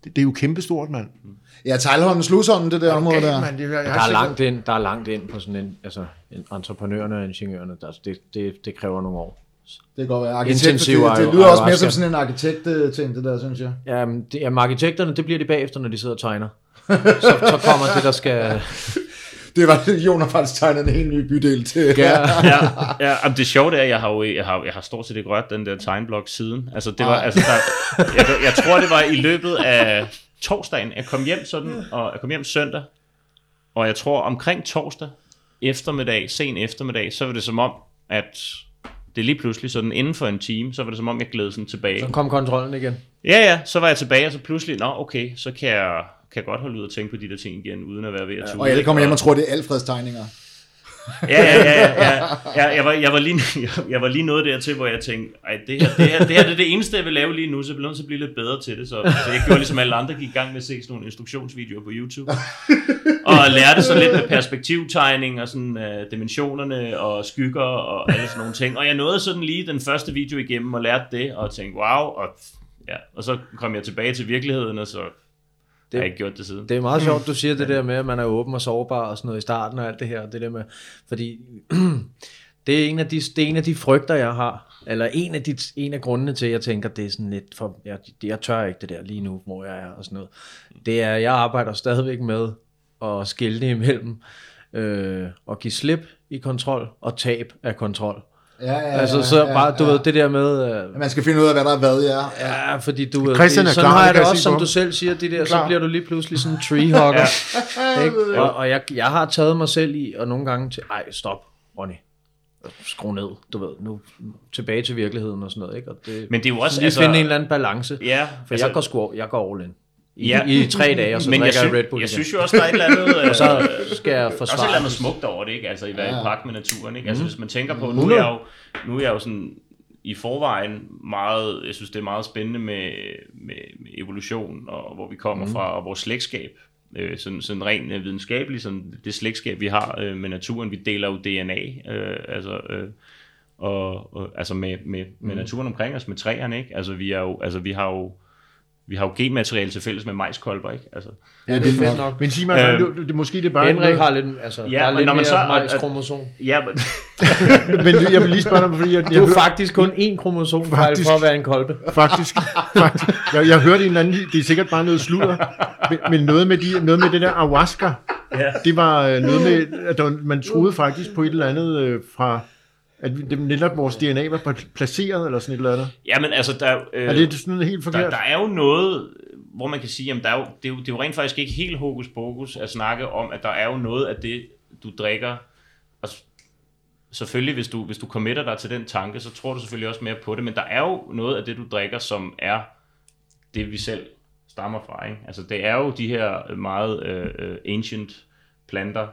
Det, det er jo kæmpestort, mand. Ja, Tejlholmen, Slusholmen, det der område der. Man, det, jeg, jeg der er langt ind, der er langt ind på sådan en, altså en, entreprenørerne og ingeniørerne, der, det, det, det kræver nogle år. Det kan godt være. Arkitekt, Intensiv det, det ayahuasca. lyder også mere som sådan en arkitekt-ting, det der, synes jeg. Jamen, det, jamen, arkitekterne, det bliver de bagefter, når de sidder og tegner. Så, så kommer det, der skal... Det var det, Jon har faktisk tegnet en helt ny bydel til. Ja, ja, ja jamen, det sjove er, at jeg har, jo, jeg har, jeg har stort set ikke rørt den der tegnblok siden. Altså, det var, Ej. altså, der, jeg, jeg tror, det var i løbet af torsdagen. Jeg kom hjem sådan, og jeg kom hjem søndag, og jeg tror omkring torsdag eftermiddag, sen eftermiddag, så var det som om, at det lige pludselig sådan inden for en time, så var det som om, jeg gled sådan tilbage. så kom kontrollen igen. Ja, ja, så var jeg tilbage, og så pludselig, nå okay, så kan jeg, kan jeg godt holde ud og tænke på de der ting igen, uden at være ved at tude. Og alle kommer hjem og tror, det er Alfreds tegninger. Ja, ja, ja, ja, ja. ja jeg, var, jeg, var lige, jeg, var lige nået dertil, hvor jeg tænkte, ej, det her, det, her, det her det er det eneste, jeg vil lave lige nu, så jeg bliver nødt til at blive lidt bedre til det. Så, så jeg gjorde ligesom alle andre, gik i gang med at se sådan nogle instruktionsvideoer på YouTube. Og lærte så lidt med perspektivtegning og sådan uh, dimensionerne og skygger og alle sådan nogle ting. Og jeg nåede sådan lige den første video igennem og lærte det, og tænkte, wow, og, ja, og så kom jeg tilbage til virkeligheden, og så det, har jeg ikke gjort det siden. Det er meget sjovt, du siger det der med, at man er åben og sårbar og sådan noget i starten og alt det her. Det der med, fordi det er en af de, det er en af de frygter, jeg har. Eller en af, de, en af grundene til, at jeg tænker, det er sådan lidt for, jeg, jeg tør ikke det der lige nu, hvor jeg er og sådan noget. Det er, jeg arbejder stadigvæk med at skille imellem øh, og give slip i kontrol og tab af kontrol. Ja, ja, Altså så bare, du ved, det der med, øh, Man skal finde ud af, hvad der er hvad, ja. Ja, fordi du ved, Christian er det, sådan klar, har det jeg det også, som du selv siger, det der, så bliver du lige pludselig sådan en treehugger. ikke? Og, og jeg, jeg har taget mig selv i, og nogle gange til, ej, stop, Ronny. Skru ned, du ved, nu tilbage til virkeligheden og sådan noget, ikke? Og det, Men det er jo også, lige altså- finde en eller anden balance. Ja, For jeg går sgu, jeg går all in. I, Ja. i, i tre dage, og så men drikker jeg, synes, Red Bull jeg igen. synes jo også, der er et eller andet... øh, så skal jeg er også et forsvare. eller andet smukt over det, ikke? Altså i være i pagt med naturen, ikke? Mhm. Altså hvis man tænker på, nu er jeg jo, nu er jeg jo sådan i forvejen meget, jeg synes det er meget spændende med, med, med evolution og hvor vi kommer Mhm. fra og vores slægtskab. Øh, sådan, sådan rent øh, videnskabeligt, sådan det slægtskab vi har øh, med naturen, vi deler jo DNA, øh, altså, øh, og, og, altså med, med, med Mhm. naturen omkring os, med træerne, ikke? Altså vi er jo, altså vi har jo, vi har jo genmateriale til fælles med majskolber, ikke? Altså, Ja, det er fedt nok. Men sig mig, Øh, det, det, måske det er bare... Henrik har lidt, altså, Ja, der er lidt når man mere så- majskromosom. ja, men, Men jeg vil lige spørge dig, fordi jeg, jeg Du er faktisk kun én kromosomfejl Faktisk. for at være en kolbe. Faktisk, faktisk. Jeg, jeg hørte en eller anden, det er sikkert bare noget sludder, men, men noget, med de, noget med det der ayahuasca, ja. det var øh, noget med, at der, man troede faktisk på et eller andet øh, fra, at det, netop vores DNA var pla- placeret, eller sådan et eller andet. ja, men altså, der, øh, Er det sådan helt der, forkert? der er jo noget, hvor man kan sige, jamen der er jo, det, er jo, det er jo rent faktisk ikke helt hokus pokus at snakke om, at der er jo noget af det, du drikker. Og s- selvfølgelig, hvis du, hvis du committer dig til den tanke, så tror du selvfølgelig også mere på det, men der er jo noget af det, du drikker, som er det, vi selv stammer fra. Ikke? Altså, det er jo de her meget øh, øh, ancient planter,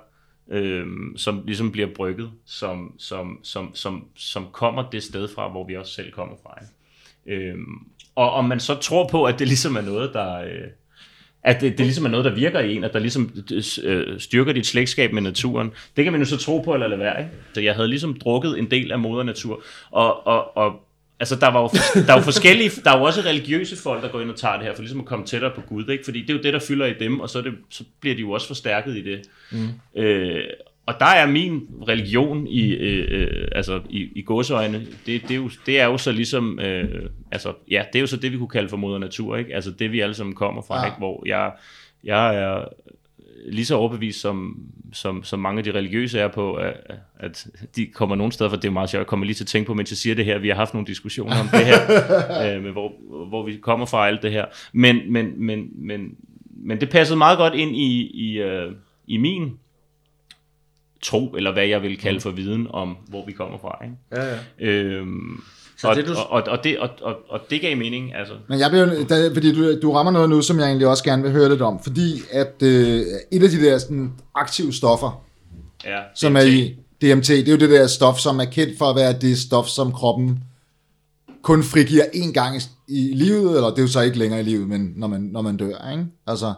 øh, som ligesom bliver brygget, som, som, som, som, som kommer det sted fra, hvor vi også selv kommer fra. Ikke? Øh, og om man så tror på, at det ligesom er noget, der... Øh, at det, det ligesom er noget, der virker i en, at der ligesom øh, styrker dit slægtskab med naturen. Det kan man jo så tro på eller lade være. Ikke? Så jeg havde ligesom drukket en del af moder natur. Og, og, og altså, der var jo, der er jo forskellige, der er jo også religiøse folk, der går ind og tager det her, for ligesom at komme tættere på Gud. Ikke? Fordi det er jo det, der fylder i dem, og så, det, så bliver de jo også forstærket i det. Mm. Øh, og der er min religion i, øh, øh, altså i, i godsøjne, det, det, er jo, det er jo så ligesom, øh, altså ja, det er jo så det, vi kunne kalde for moder natur, ikke? Altså det, vi alle sammen kommer fra, ja. ikke? Hvor jeg, jeg er lige så overbevist, som, som, som mange af de religiøse er på, at, at de kommer nogen steder, for det er meget sjovt, jeg kommer lige til at tænke på, mens jeg siger det her, vi har haft nogle diskussioner om det her, øh, med hvor, hvor vi kommer fra alt det her. Men, men, men, men, men det passede meget godt ind i, i, øh, i min tro, eller hvad jeg vil kalde for viden om, hvor vi kommer fra. Ikke? Ja, ja. Øhm, Så og, det, du- og, og, og, det, og, og, og det gav mening, altså. Men jeg vil, da, fordi du, du rammer noget nu, som jeg egentlig også gerne vil høre lidt om. Fordi at øh, et af de der sådan, aktive stoffer, Ja, som DMT. er i DMT, det er jo det der stof, som er kendt for at være det stof, som kroppen kun frigiver én gang i, livet, eller det er jo så ikke længere i livet, men når man, når man dør, ikke? Altså,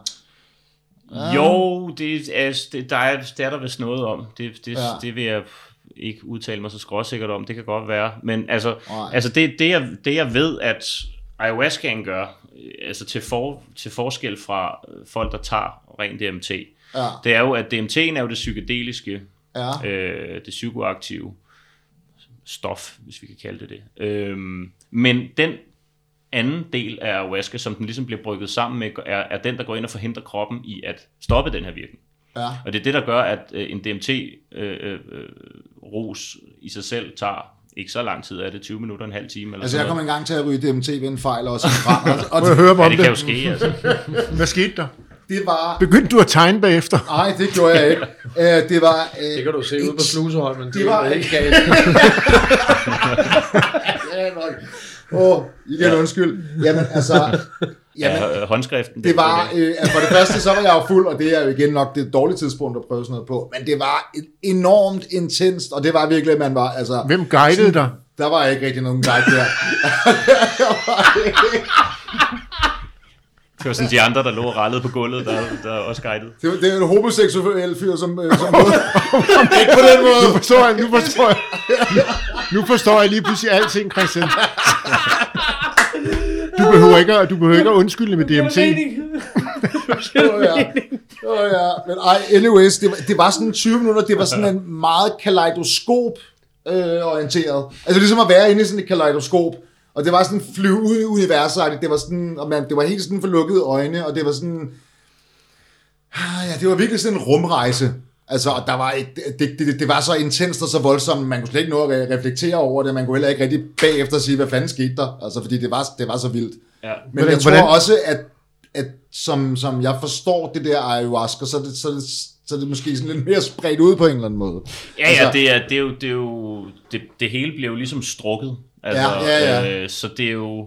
Jo, det er, det, der, er, det er der vist noget om. Det, det, Ja. ja. det vil jeg ikke udtale mig så skråsikkert om. Det kan godt være. Men altså, altså det, det, jeg, det jeg ved, at ayahuascaen gør, øh, altså til, for, til forskel fra øh, folk, der tager rent DMT, Ja, det er jo, at DMT'en er jo det psykedeliske, ja. øh, det psykoaktive stof, hvis vi kan kalde det det. Øhm, men den anden del af ayahuasca, som den ligesom bliver brygget sammen med, er, er den, der går ind og forhindrer kroppen i at stoppe den her virkning. ja. Og det er det, der gør, at øh, en DMT-rus i sig selv tager ikke så lang tid, er det 20 minutter, en halv time eller Altså, jeg kom noget. engang til at ryge DMT ved en fejl også. Og, og jeg høre Ja, om det kan jo det? ske, altså. Hvad skete der? det var... Begyndte du at tegne bagefter? Nej, det gjorde jeg ikke. Øh, det var... Øh, Det kan du se ud på Sluseholmen. Det, Det var- er helt galt. Ja, nok. Åh, igen undskyld. Jamen, altså... Jamen, Ja, øh, håndskriften. det var... Øh, altså for det første, så var jeg jo fuld, og det er jo igen nok det dårlige tidspunkt at prøve sådan noget på. Men det var enormt intenst, og det var virkelig, at man var... Altså, Hvem guidede dig? Der var ikke rigtig nogen guide der. Det var sådan de andre, der lå og rallede på gulvet, der, der er også guidet. Det, var- det er en homoseksuel fyr, som... øh, som ikke på den måde. Nu forstår jeg, nu forstår jeg, nu forstår jeg lige pludselig alting, Christian. Du behøver ikke, at- du behøver ikke at undskylde med DMT. Åh ja. Åh ja. Men ej, anyways, det var, det var sådan 20 minutter, det var sådan en meget kaleidoskop øh, orienteret. Altså ligesom at være inde i sådan et kaleidoskop. Og det var sådan flyve ud i universet, det var sådan, og man, det var helt sådan for lukkede øjne, og det var sådan, ah, ja, det var virkelig sådan en rumrejse. Altså, og der var et, det, det, det, var så intenst og så voldsomt, man kunne slet ikke nå at re- reflektere over det, man kunne heller ikke rigtig bagefter sige, hvad fanden skete der, altså, fordi det var, det var så vildt. Ja. Men Hvordan- jeg tror hvordan- også, at, at som, som jeg forstår det der ayahuasca, så er det, så er det, så er det måske sådan lidt mere spredt ud på en eller anden måde. Ja, Altså- ja, det, er, det, er jo, det, er jo, det, det hele bliver jo ligesom strukket. Altså, Ja, ja, ja. Øh, så det er jo,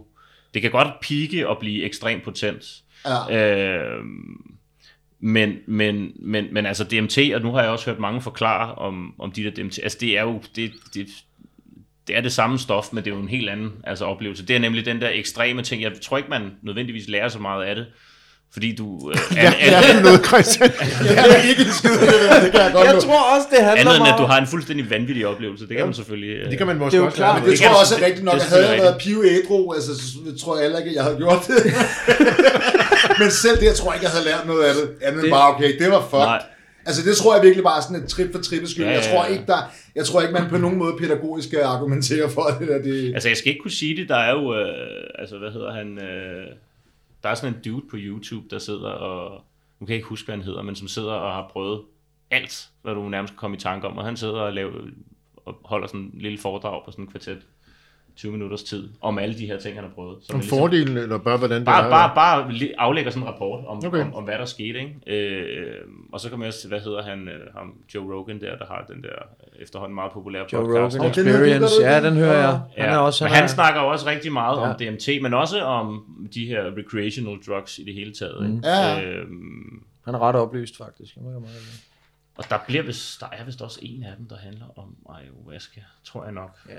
det kan godt pike og blive ekstremt potent. Ja. Øh, men, men, men, men altså DMT, og nu har jeg også hørt mange forklare om, om de der DMT, altså det er jo, det, det, det er det samme stof, men det er jo en helt anden altså, oplevelse. Det er nemlig den der ekstreme ting. Jeg tror ikke, man nødvendigvis lærer så meget af det, fordi du... Øh, Ja, det er noget, Christian. Det er ikke en skid, det der, det kan jeg godt Jeg tror også, det handler andet end, meget at du har en fuldstændig vanvittig oplevelse. Det kan man selvfølgelig... Øh, Det kan man Det er måske jo også klart. Men det det tror jeg også er det- rigtigt nok. det er Havde jeg været pive ædru, altså, så tror jeg heller ikke, at jeg havde gjort det. Men selv det, jeg tror ikke, jeg havde lært noget af det. Andet Det- bare, okay, det var fucked. Nej. Altså det tror jeg virkelig bare er sådan et trip for trippes skyld. Ja, ja, Jeg tror ja. ikke, der, jeg tror ikke, man på nogen måde pædagogisk kan argumentere for det der. Det, Altså, jeg skal ikke kunne sige det. Der er jo, øh, altså, hvad hedder han? Øh, der er sådan en dude på YouTube, der sidder og, nu kan jeg ikke huske, hvad han hedder, men som sidder og har prøvet alt, hvad du nærmest kan komme i tanke om. Og han sidder og, laver, og holder sådan en lille foredrag på sådan en kvartet, 20 minutters tid, om alle de her ting, han har prøvet. Som Om ligesom- fordelen, eller bare hvordan det Bare, er. bare, bare aflægger sådan en rapport om, Okay. om, om hvad der skete. Ikke? Øh, og så kan man også, hvad hedder han, øh, ham, Joe Rogan der, der har den der øh, efterhånden meget populære Joe podcast. Rogan den Experience. Ja, den hører jeg. Ja, Han er også, men han han er, snakker jo også rigtig meget Ja. om DMT, men også om de her recreational drugs i det hele taget. Ikke? Ja. Øhm, han er ret oplyst, faktisk. Jeg meget det. Og der, bliver vist, der er vist også en af dem, der handler om ayahuasca, tror jeg nok. Ja.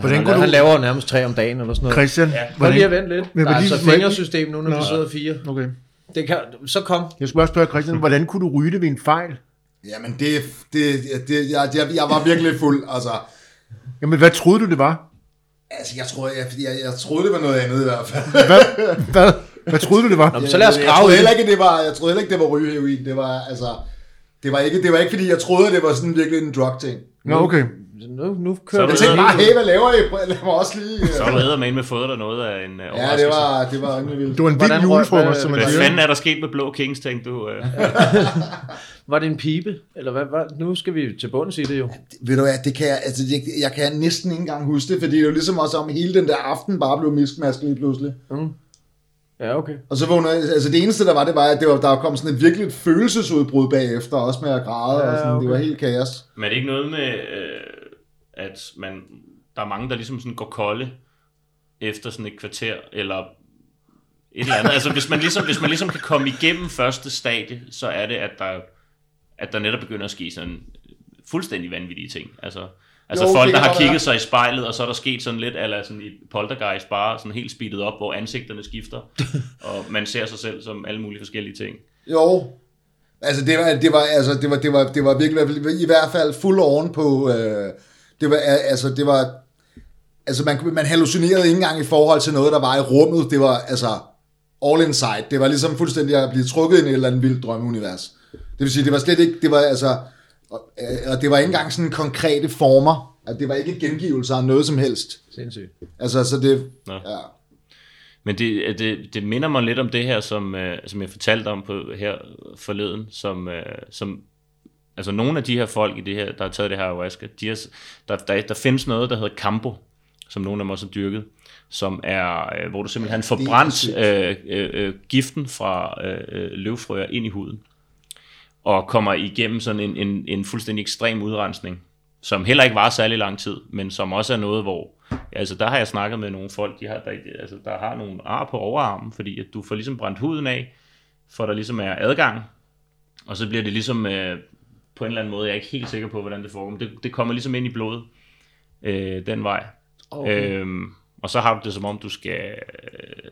Hvordan han, kunne han du- laver nærmest tre om dagen eller sådan noget. Christian, Ja. Hvordan, lige at vente lidt. Men Der er lige- altså jeg- fingersystem nu, når vi Nå. sidder fire. okay. Det kan, så kom. Jeg skal bare spørge Christian, hvordan kunne du ryge det ved en fejl? Jamen, det, det, det jeg, jeg, jeg var virkelig fuld, altså. Jamen, hvad troede du, det var? Altså, jeg, tror, jeg, jeg, jeg troede, det var noget andet i hvert fald. Hvad? Hvad, hvad troede du, det var? Nå, så lad os jeg, jeg, grave troede heller det. ikke, det var, jeg troede heller ikke, det var rygeheroin. Det var, altså, det var ikke, det var ikke, fordi jeg troede, det var sådan virkelig en drug-ting. Nå, okay. Nu, nu Så kører er Jeg tænkte bare, hey, hvad laver I? Lad mig også lige... Så har du eddermame med fået dig noget af en uh, Ja, det var, det var rimelig vildt. Det var en vild julefrokost, hvad- som man Hvad siger. fanden er der sket med Blå Kings, tænkte du? Uh, Var det en pibe? Eller hvad, hvad? Nu skal vi til bunds i det jo. Ved du hvad, det kan jeg, altså, jeg, jeg kan næsten ikke engang huske det, fordi det er jo ligesom også om hele den der aften bare blev miskmasket lige pludselig. Ja, okay. Og så vågnede jeg, altså det eneste der var, det var, at det var, der kom sådan et virkelig et følelsesudbrud bagefter, også med at græde, Ja, og sådan, det okay. var helt kaos. Men er det ikke noget med, øh, at man, der er mange, der ligesom sådan går kolde efter sådan et kvarter, eller et eller andet. Altså hvis man ligesom, hvis man ligesom kan komme igennem første stadie, så er det, at der, at der netop begynder at ske sådan fuldstændig vanvittige ting. Altså, altså Jo, folk, der har kigget være. sig i spejlet, og så er der sket sådan lidt, eller sådan i poltergeist, bare sådan helt speedet op, hvor ansigterne skifter, og man ser sig selv som alle mulige forskellige ting. Jo, Altså, det var, det var, altså, det var, det var, det var virkelig, i hvert fald fuld oven på, øh, det var, altså, det var, altså, man, man hallucinerede ikke engang i forhold til noget, der var i rummet. Det var, altså, all inside. Det var ligesom fuldstændig at blive trukket ind i et eller andet vildt drømmeunivers. Det vil sige, det var slet ikke, det var altså, og, og det var ikke engang sådan konkrete former. At det var ikke gengivelser af noget som helst. Sindssygt. Altså, så det, Nå. ja. Men det, det, det minder mig lidt om det her, som, øh, som jeg fortalte om på her forleden, som, øh, som altså nogle af de her folk i det her, der har taget det her ayahuasca, de har, der, der, der findes noget, der hedder campo, som nogle af dem også har dyrket, som er, øh, hvor du simpelthen får brændt øh, øh, øh, giften fra øh, øh, løvfrøer ind i huden, og kommer igennem sådan en, en, en fuldstændig ekstrem udrensning, som heller ikke var særlig lang tid, men som også er noget, hvor, altså der har jeg snakket med nogle folk, de har, der, altså, der har nogle ar på overarmen, fordi at du får ligesom brændt huden af, for der ligesom er adgang, og så bliver det ligesom øh, på en eller anden måde, jeg er ikke helt sikker på, hvordan det foregår, men det, det kommer ligesom ind i blodet øh, den vej. Okay. Øhm, og så har du det som om, du skal øh,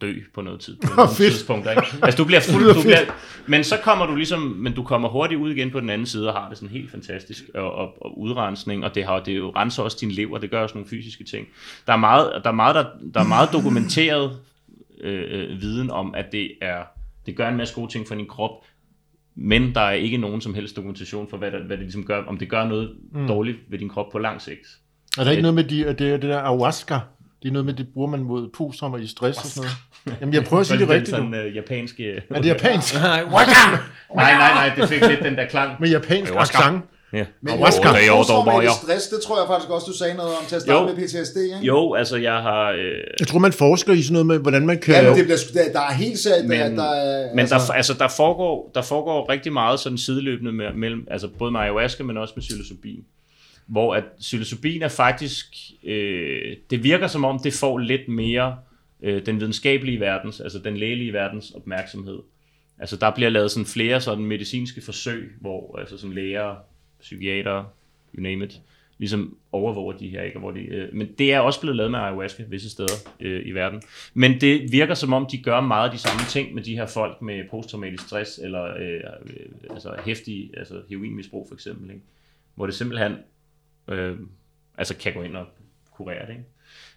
dø på noget tid, på nogle Fedt. tidspunkter. Ikke? Altså du bliver fuld, du bliver, men så kommer du ligesom, men du kommer hurtigt ud igen på den anden side og har det sådan helt fantastisk og, og, og udrensning, og det har det jo renser også din lever, det gør også nogle fysiske ting. Der er meget, der er meget, der, der er meget dokumenteret øh, øh, viden om, at det er, det gør en masse gode ting for din krop, men der er ikke nogen som helst dokumentation for, hvad, der, hvad det ligesom gør, om det gør noget mm. dårligt ved din krop på lang sigt. Er der ikke noget med de, det, det der ayahuasca? Det er noget med, det bruger man mod i stress og sådan noget. Jamen, jeg prøver at sige det Den rigtigt nu. sådan øh, japanske... Er det japansk? nej, nej, nej, det fik lidt den der klang. Med japansk accent? Ja. Men jo, Det er jo dog stress, det tror jeg faktisk også, du sagde noget om til at starte Jo. med PTSD, ikke? Jo, altså jeg har... Øh, Jeg tror, man forsker i sådan noget med, hvordan man kan... Ja, men det bliver, der, der er helt sikkert, Men- der, der er... men der, altså, der, foregår, der foregår rigtig meget sådan sideløbende med, mellem, altså både med ayahuasca, men også med psilocybin. Hvor at psilocybin er faktisk, øh, det virker som om, det får lidt mere øh, den videnskabelige verdens, altså den lægelige verdens opmærksomhed. Altså der bliver lavet sådan flere sådan medicinske forsøg, hvor altså sådan læger, psykiater, you name it, ligesom overvåger de her, ikke? Hvor de, øh, men det er også blevet lavet med ayahuasca visse steder øh, i verden. Men det virker som om, de gør meget af de samme ting med de her folk med posttraumatisk stress, eller øh, øh, altså hæftig altså heroinmisbrug for eksempel, ikke? hvor det simpelthen øh, altså kan gå ind og kurere det. Ikke?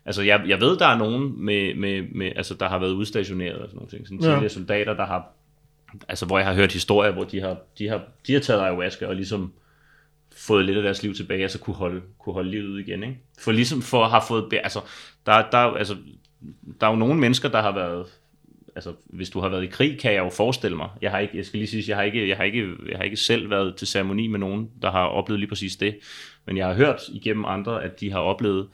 Altså jeg, jeg ved, der er nogen, med, med, med, altså, der har været udstationeret og sådan nogle ting, sådan Ja. tidligere soldater, der har, altså hvor jeg har hørt historier, hvor de har, de har, de har taget ayahuasca og ligesom fået lidt af deres liv tilbage, altså kunne holde, kunne holde livet ud igen, ikke? For ligesom for at have fået, altså, der, der, altså, der er jo nogle mennesker, der har været, altså, hvis du har været i krig, kan jeg jo forestille mig, jeg har ikke, jeg skal lige sige, jeg har ikke, jeg har ikke, jeg har ikke selv været til ceremoni med nogen, der har oplevet lige præcis det, men jeg har hørt igennem andre, at de har oplevet,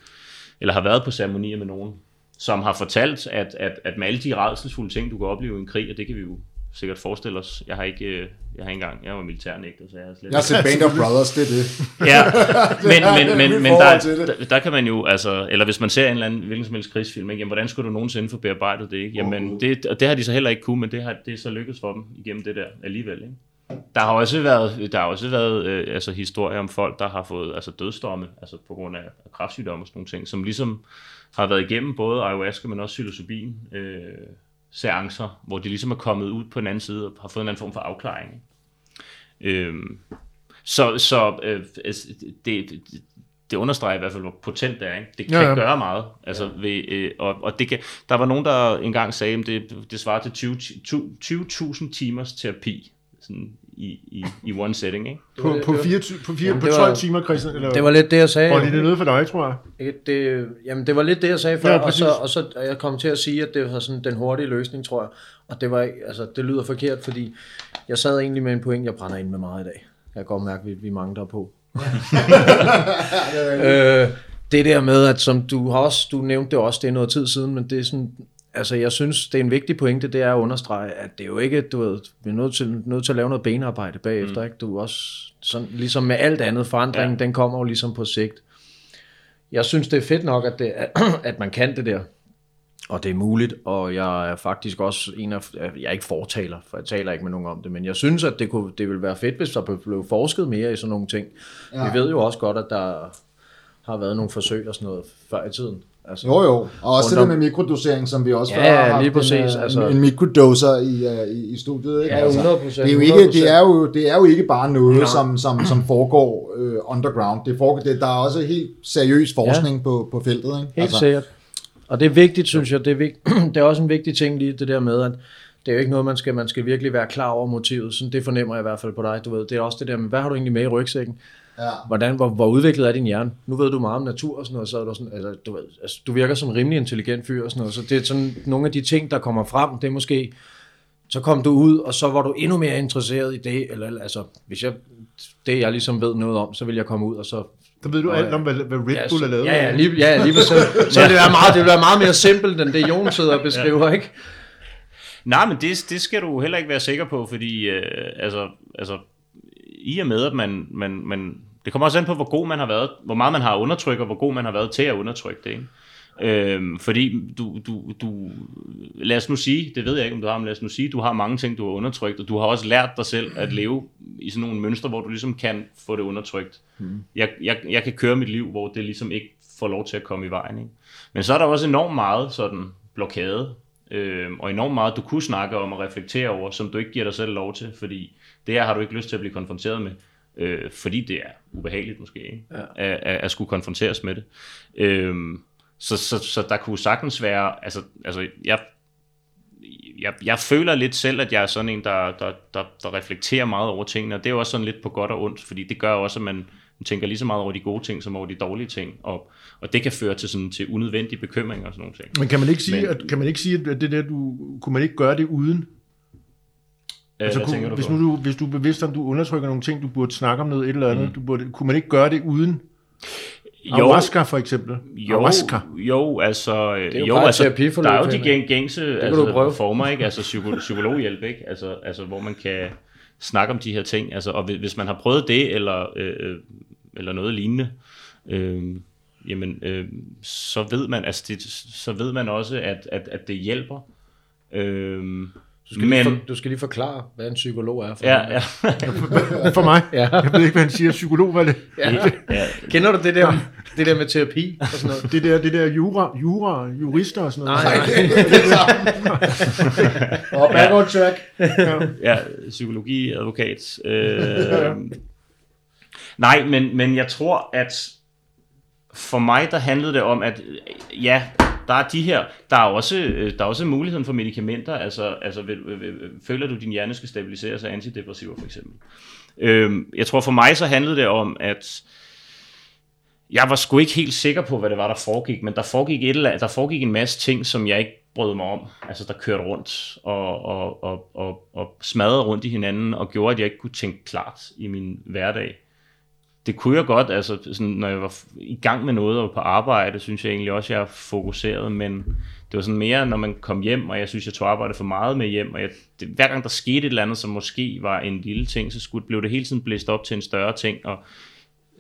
eller har været på ceremonier med nogen, som har fortalt, at, at, at med alle de rædselsfulde ting, du kan opleve i en krig, og det kan vi jo sikkert forestille os. Jeg har ikke, øh, jeg har ikke engang, jeg var militærnægter, så jeg har slet Jeg har set Band of Brothers, det er det. Ja, men, men, men, men der, der, der kan man jo, altså, eller hvis man ser en eller anden, hvilken som helst krigsfilm, ikke? Jamen, hvordan skulle du nogensinde få bearbejdet det, ikke? Jamen, det, og det har de så heller ikke kunne, men det, har, det er så lykkedes for dem igennem det der alligevel, ikke? Der har også været, der har også været øh, altså, historier om folk, der har fået altså, dødsdomme, altså på grund af, af kræftsygdomme og sådan nogle ting, som ligesom har været igennem både ayahuasca, men også psilocybin øh, seancer, hvor de ligesom er kommet ud på den anden side og har fået en anden form for afklaring. Øhm, så så øh, altså, det, det, det understreger i hvert fald, hvor potent det er. Ikke? Det kan Ja, ja, ja. ja. gøre meget. Altså, ved, øh, og, og det kan, der var nogen, der engang sagde, at det, det svarer til 20 20 20.000 timers terapi sådan i, i, i one setting. Ikke? På, på, 24, på, 4, Jamen, på det 12 var- timer, Christian? Eller, Det var lidt det, jeg sagde. Og det er noget for dig, tror jeg. Ikke? Det, jamen, det var lidt det, jeg sagde før, Ja, og, så, og så og jeg kom til at sige, at det var sådan den hurtige løsning, tror jeg. Og det, var, altså, det lyder forkert, fordi jeg sad egentlig med en point, jeg brænder ind med meget i dag. Jeg kan godt mærke, at vi, vi er mange, der er på. øh, det der med, at som du har også, du nævnte det også, det er noget tid siden, men det er sådan, altså jeg synes, det er en vigtig pointe, det er at understrege, at det er jo ikke, du ved, vi er nødt til, nødt til at lave noget benarbejde bagefter, mm. ikke? Du er også, sådan, ligesom med alt andet, forandringen, ja. den kommer jo ligesom på sigt. Jeg synes, det er fedt nok, at, det, at man kan det der. Og det er muligt, og jeg er faktisk også en af, jeg er ikke fortaler, for jeg taler ikke med nogen om det, men jeg synes, at det, kunne, det ville være fedt, hvis der blev forsket mere i sådan nogle ting. Ja. Vi ved jo også godt, at der har været nogle forsøg og sådan noget før i tiden. Altså, Jo, jo. Og også det om- med mikrodosering, som vi også Ja, har ja, haft lige præcis, En, øh, altså- en mikrodoser i, øh, i, i studiet. Ikke? Ja, 100%, det, er jo ikke, 100%. det, er jo, det er jo ikke bare noget, Nej. som, som, som foregår øh, underground. Det foregår, det, der er også helt seriøs forskning ja. på, på feltet. Ikke? Helt altså. sikkert. Og det er vigtigt, synes jeg. Det er, vigt, det er også en vigtig ting lige det der med, at det er jo ikke noget, man skal, man skal virkelig være klar over motivet. Sådan, det fornemmer jeg i hvert fald på dig. Du ved, det er også det der med, hvad har du egentlig med i rygsækken? Ja. Hvordan, hvor, hvor udviklet er din hjerne? Nu ved du meget om natur og sådan noget, så er du, sådan, altså, du, altså, du virker som en rimelig intelligent fyr og sådan noget, så det er sådan nogle af de ting, der kommer frem, det er måske, så kom du ud, og så var du endnu mere interesseret i det, eller altså, hvis jeg, det jeg ligesom ved noget om, så vil jeg komme ud, og så Så ved du alt om, hvad, hvad Red Bull er lavet Ja, ja, af. lige, ja, ja, lige så, så det være meget, det vil være meget mere simpelt, end det Jon sidder og beskriver, ikke? Nej, men det, det skal du heller ikke være sikker på, fordi øh, altså, altså, i og med, at man, man, man... Det kommer også an på, hvor god man har været, hvor meget man har undertrykt, og hvor god man har været til at undertrykke det, ikke? Øhm, fordi du, du, du, lad os nu sige, det ved jeg ikke, om du har, men lad os nu sige, du har mange ting, du har undertrykt, og du har også lært dig selv at leve i sådan nogle mønstre, hvor du ligesom kan få det undertrykt. Mm. Jeg, jeg, jeg kan køre mit liv, hvor det ligesom ikke får lov til at komme i vejen. Ikke? Men så er der også enormt meget sådan blokade, øh, og enormt meget, du kunne snakke om og reflektere over, som du ikke giver dig selv lov til, fordi det her har du ikke lyst til at blive konfronteret med, øh, fordi det er ubehageligt måske, ikke? Ja. At, at, at skulle konfronteres med det. Øh, så, så, så der kunne sagtens være, altså, altså jeg, jeg, jeg føler lidt selv, at jeg er sådan en, der, der, der, der reflekterer meget over tingene, og det er jo også sådan lidt på godt og ondt, fordi det gør også, at man, man tænker lige så meget over de gode ting, som over de dårlige ting, og, og det kan føre til, sådan, til unødvendige bekymringer og sådan nogle ting. Men kan man ikke sige, Men- at, kan man ikke sige, at det der, du, kunne man ikke gøre det uden? Altså, kunne, du hvis, nu du, hvis du er bevidst om, du undertrykker nogle ting, du burde snakke om noget, et eller andet, mm. du burde, kunne man ikke gøre det uden? Ayahuasca for eksempel. Jo, Ayahuasca. jo, altså, er jo jo, altså der er jo de gæng, gængse du altså, prøve. former, ikke? Altså psyko, psykologhjælp, ikke? Altså, altså, hvor man kan snakke om de her ting, altså, og hvis- hvis man har prøvet det, eller, øh, øh, eller noget lignende, øh, jamen, øh, så ved man, altså, det, så ved man også, at, at, at det hjælper. Øh, Du skal, lige for, du skal lige forklare, hvad en psykolog er. For ja, mig. ja, For mig. Ja. Jeg ved ikke, hvad han siger. Psykolog, hvad er det? ja. ja, Kender du det der, det der med terapi og sådan noget? Det der, det der jura, jura, jurister og sådan noget. Nej, Og back on track. ja, psykologi, advokat. Øh, nej, men, men jeg tror, at for mig, der handlede det om, at ja, der er de her, der er også, øh, der er også muligheden for medicamenter, altså, altså vil, vil, vil, føler du, at din hjerne skal stabiliseres af antidepressiver for eksempel. Øhm, jeg tror for mig, så handlede det om, at jeg var sgu ikke helt sikker på, hvad det var, der foregik, men der foregik, et eller andet, der foregik en masse ting, som jeg ikke brød mig om. Altså, der kørte rundt og, og, og, og, og smadrede rundt i hinanden, og gjorde, at jeg ikke kunne tænke klart i min hverdag. Det kunne jeg godt, altså, sådan, når jeg var i gang med noget og på arbejde, synes jeg egentlig også, at jeg fokuseret, men det var sådan mere, når man kom hjem, og jeg synes, jeg tog arbejde for meget med hjem, og jeg, det, hver gang der skete et eller andet, som måske var en lille ting, så skulle, blev det hele tiden blæst op til en større ting, og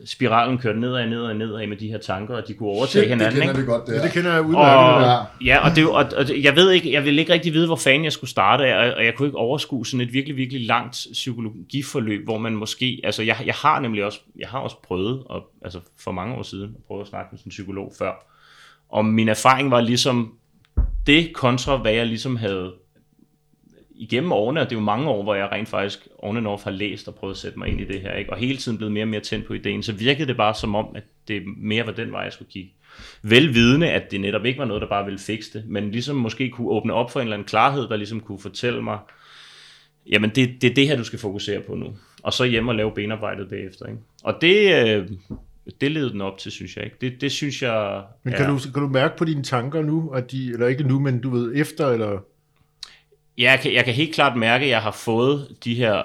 spiralen kørte nedad, nedad, nedad med de her tanker, og de kunne overtage Det hinanden. kender ikke? vi godt, det Ja, det kender jeg udmærket. Og, Ja. ja, og, det, og, og det- jeg ved ikke, jeg ville ikke rigtig vide, hvor fanden jeg skulle starte, og, og jeg kunne ikke overskue sådan et virkelig, virkelig langt psykologiforløb, hvor man måske, altså jeg, jeg har nemlig også, jeg har også prøvet, og, altså for mange år siden, at prøve at snakke med sådan en psykolog før, og min erfaring var ligesom det kontra, hvad jeg ligesom havde igennem årene, og det er jo mange år, hvor jeg rent faktisk on and off har læst og prøvet at sætte mig ind i det her, ikke? og hele tiden blevet mere og mere tændt på ideen, så virkede det bare som om, at det mere var den vej, jeg skulle kigge. Velvidende, at det netop ikke var noget, der bare ville fikse det, men ligesom måske kunne åbne op for en eller anden klarhed, der ligesom kunne fortælle mig, jamen det, det er det her, du skal fokusere på nu. Og så hjem og lave benarbejdet bagefter. Ikke? Og det, øh, det leder den op til, synes jeg. ikke. Det, det synes jeg... Men kan, er- du, kan du mærke på dine tanker nu, at de, eller ikke nu, men du ved, efter, eller... Ja, jeg kan, jeg kan helt klart mærke, at jeg har fået de her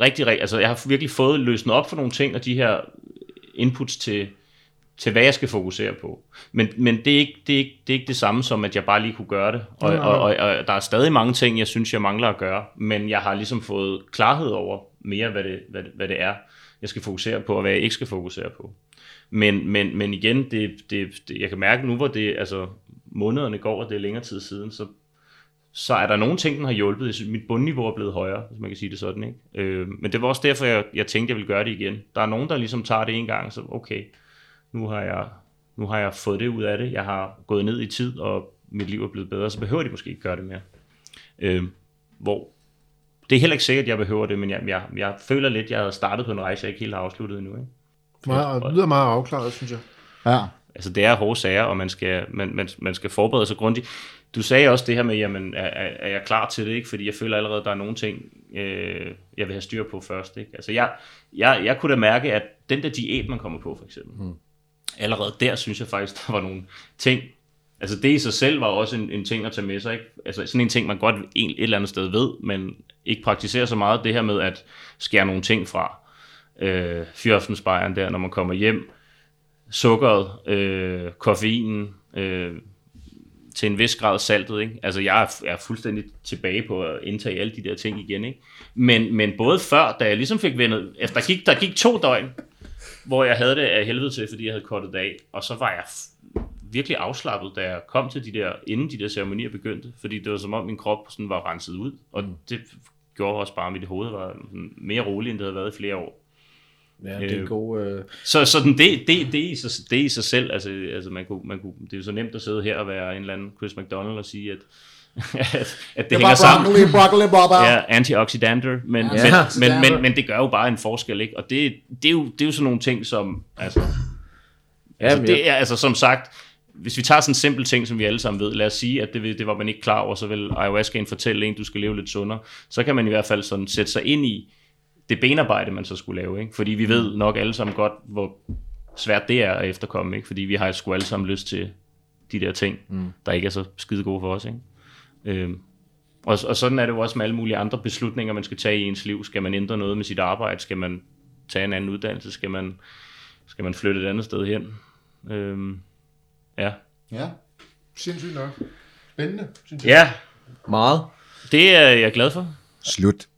rigtig, rigtig, altså jeg har virkelig fået løsnet op for nogle ting, og de her inputs til, til hvad jeg skal fokusere på. Men, men det, er ikke, det, er ikke, det er ikke det samme som, at jeg bare lige kunne gøre det. Og, og, og, og der er stadig mange ting, jeg synes, jeg mangler at gøre, men jeg har ligesom fået klarhed over mere, hvad det, hvad det, hvad det er, jeg skal fokusere på, og hvad jeg ikke skal fokusere på. Men, men, men igen, det, det, det, jeg kan mærke nu, hvor det, altså, månederne går, og det er længere tid siden, så så er der nogle ting, den har hjulpet. Jeg synes, mit bundniveau er blevet højere, hvis man kan sige det sådan. Ikke? Øh, men det var også derfor, jeg, jeg tænkte, jeg ville gøre det igen. Der er nogen, der ligesom tager det en gang, så okay, nu har jeg, nu har jeg fået det ud af det, jeg har gået ned i tid, og mit liv er blevet bedre, så behøver de måske ikke gøre det mere. Øh, hvor det er heller ikke sikkert, at jeg behøver det, men jeg, jeg, jeg føler lidt, at jeg har startet på en rejse, jeg ikke helt har afsluttet endnu. Ikke? Meget, det lyder meget afklaret, synes jeg. Ja. Altså det er hårde sager, og man skal, man, man, man skal forberede sig grundigt. Du sagde også det her med, jamen, er, er jeg klar til det? ikke? Fordi jeg føler allerede, der er nogle ting, øh, jeg vil have styr på først. Ikke? Altså jeg, jeg, jeg kunne da mærke, at den der diæt, man kommer på for eksempel, hmm. allerede der synes jeg faktisk, der var nogle ting, altså det i sig selv var også en, en ting at tage med sig. Ikke? Altså sådan en ting, man godt en, et eller andet sted ved, men ikke praktiserer så meget, det her med at skære nogle ting fra. Øh, fyraftensbejeren der, når man kommer hjem, sukkeret, øh, koffeinen, øh, til en vis grad saltet, ikke? Altså, jeg er, jeg er fuldstændig tilbage på at indtage alle de der ting igen, ikke? Men, men både før, da jeg ligesom fik vendet, efter der gik, der gik to døgn, hvor jeg havde det af helvede til, fordi jeg havde kortet af, og så var jeg virkelig afslappet, da jeg kom til de der, inden de der ceremonier begyndte, fordi det var som om min krop sådan var renset ud, og det gjorde også bare, at mit hoved var mere roligt, end det havde været i flere år. Ja, det er en Øh, god... Øh, Så sådan det, det, det, i sig, det i sig selv, altså, altså man kunne, man kunne, det er jo så nemt at sidde her og være en eller anden Chris McDonald og sige, at, at, at det Det hænger sammen. broccoli, broccoli, bobber. Ja, antioxidanter, men, Ja, men, men, men, men det gør jo bare en forskel, ikke? Og det, det, er jo, det er jo sådan nogle ting, som, altså, ja, altså, det er, altså som sagt, hvis vi tager sådan en simpel ting, som vi alle sammen ved, lad os sige, at det, det var man ikke klar over, så vil ayahuascaen fortælle en, du skal leve lidt sundere, så kan man i hvert fald sådan sætte sig ind i det benarbejde, man så skulle lave, ikke? Fordi vi ved nok alle sammen godt, hvor svært det er at efterkomme, ikke? Fordi vi har sgu alle sammen lyst til de der ting, mm. der ikke er så skide gode for os, ikke? Øhm, og, og sådan er det jo også med alle mulige andre beslutninger, man skal tage i ens liv. Skal man ændre noget med sit arbejde? Skal man tage en anden uddannelse? Skal man, skal man flytte et andet sted hen? Øhm, ja. Ja. Sindssygt nok. Spændende, synes jeg. ja, meget. det er jeg glad for. Slut.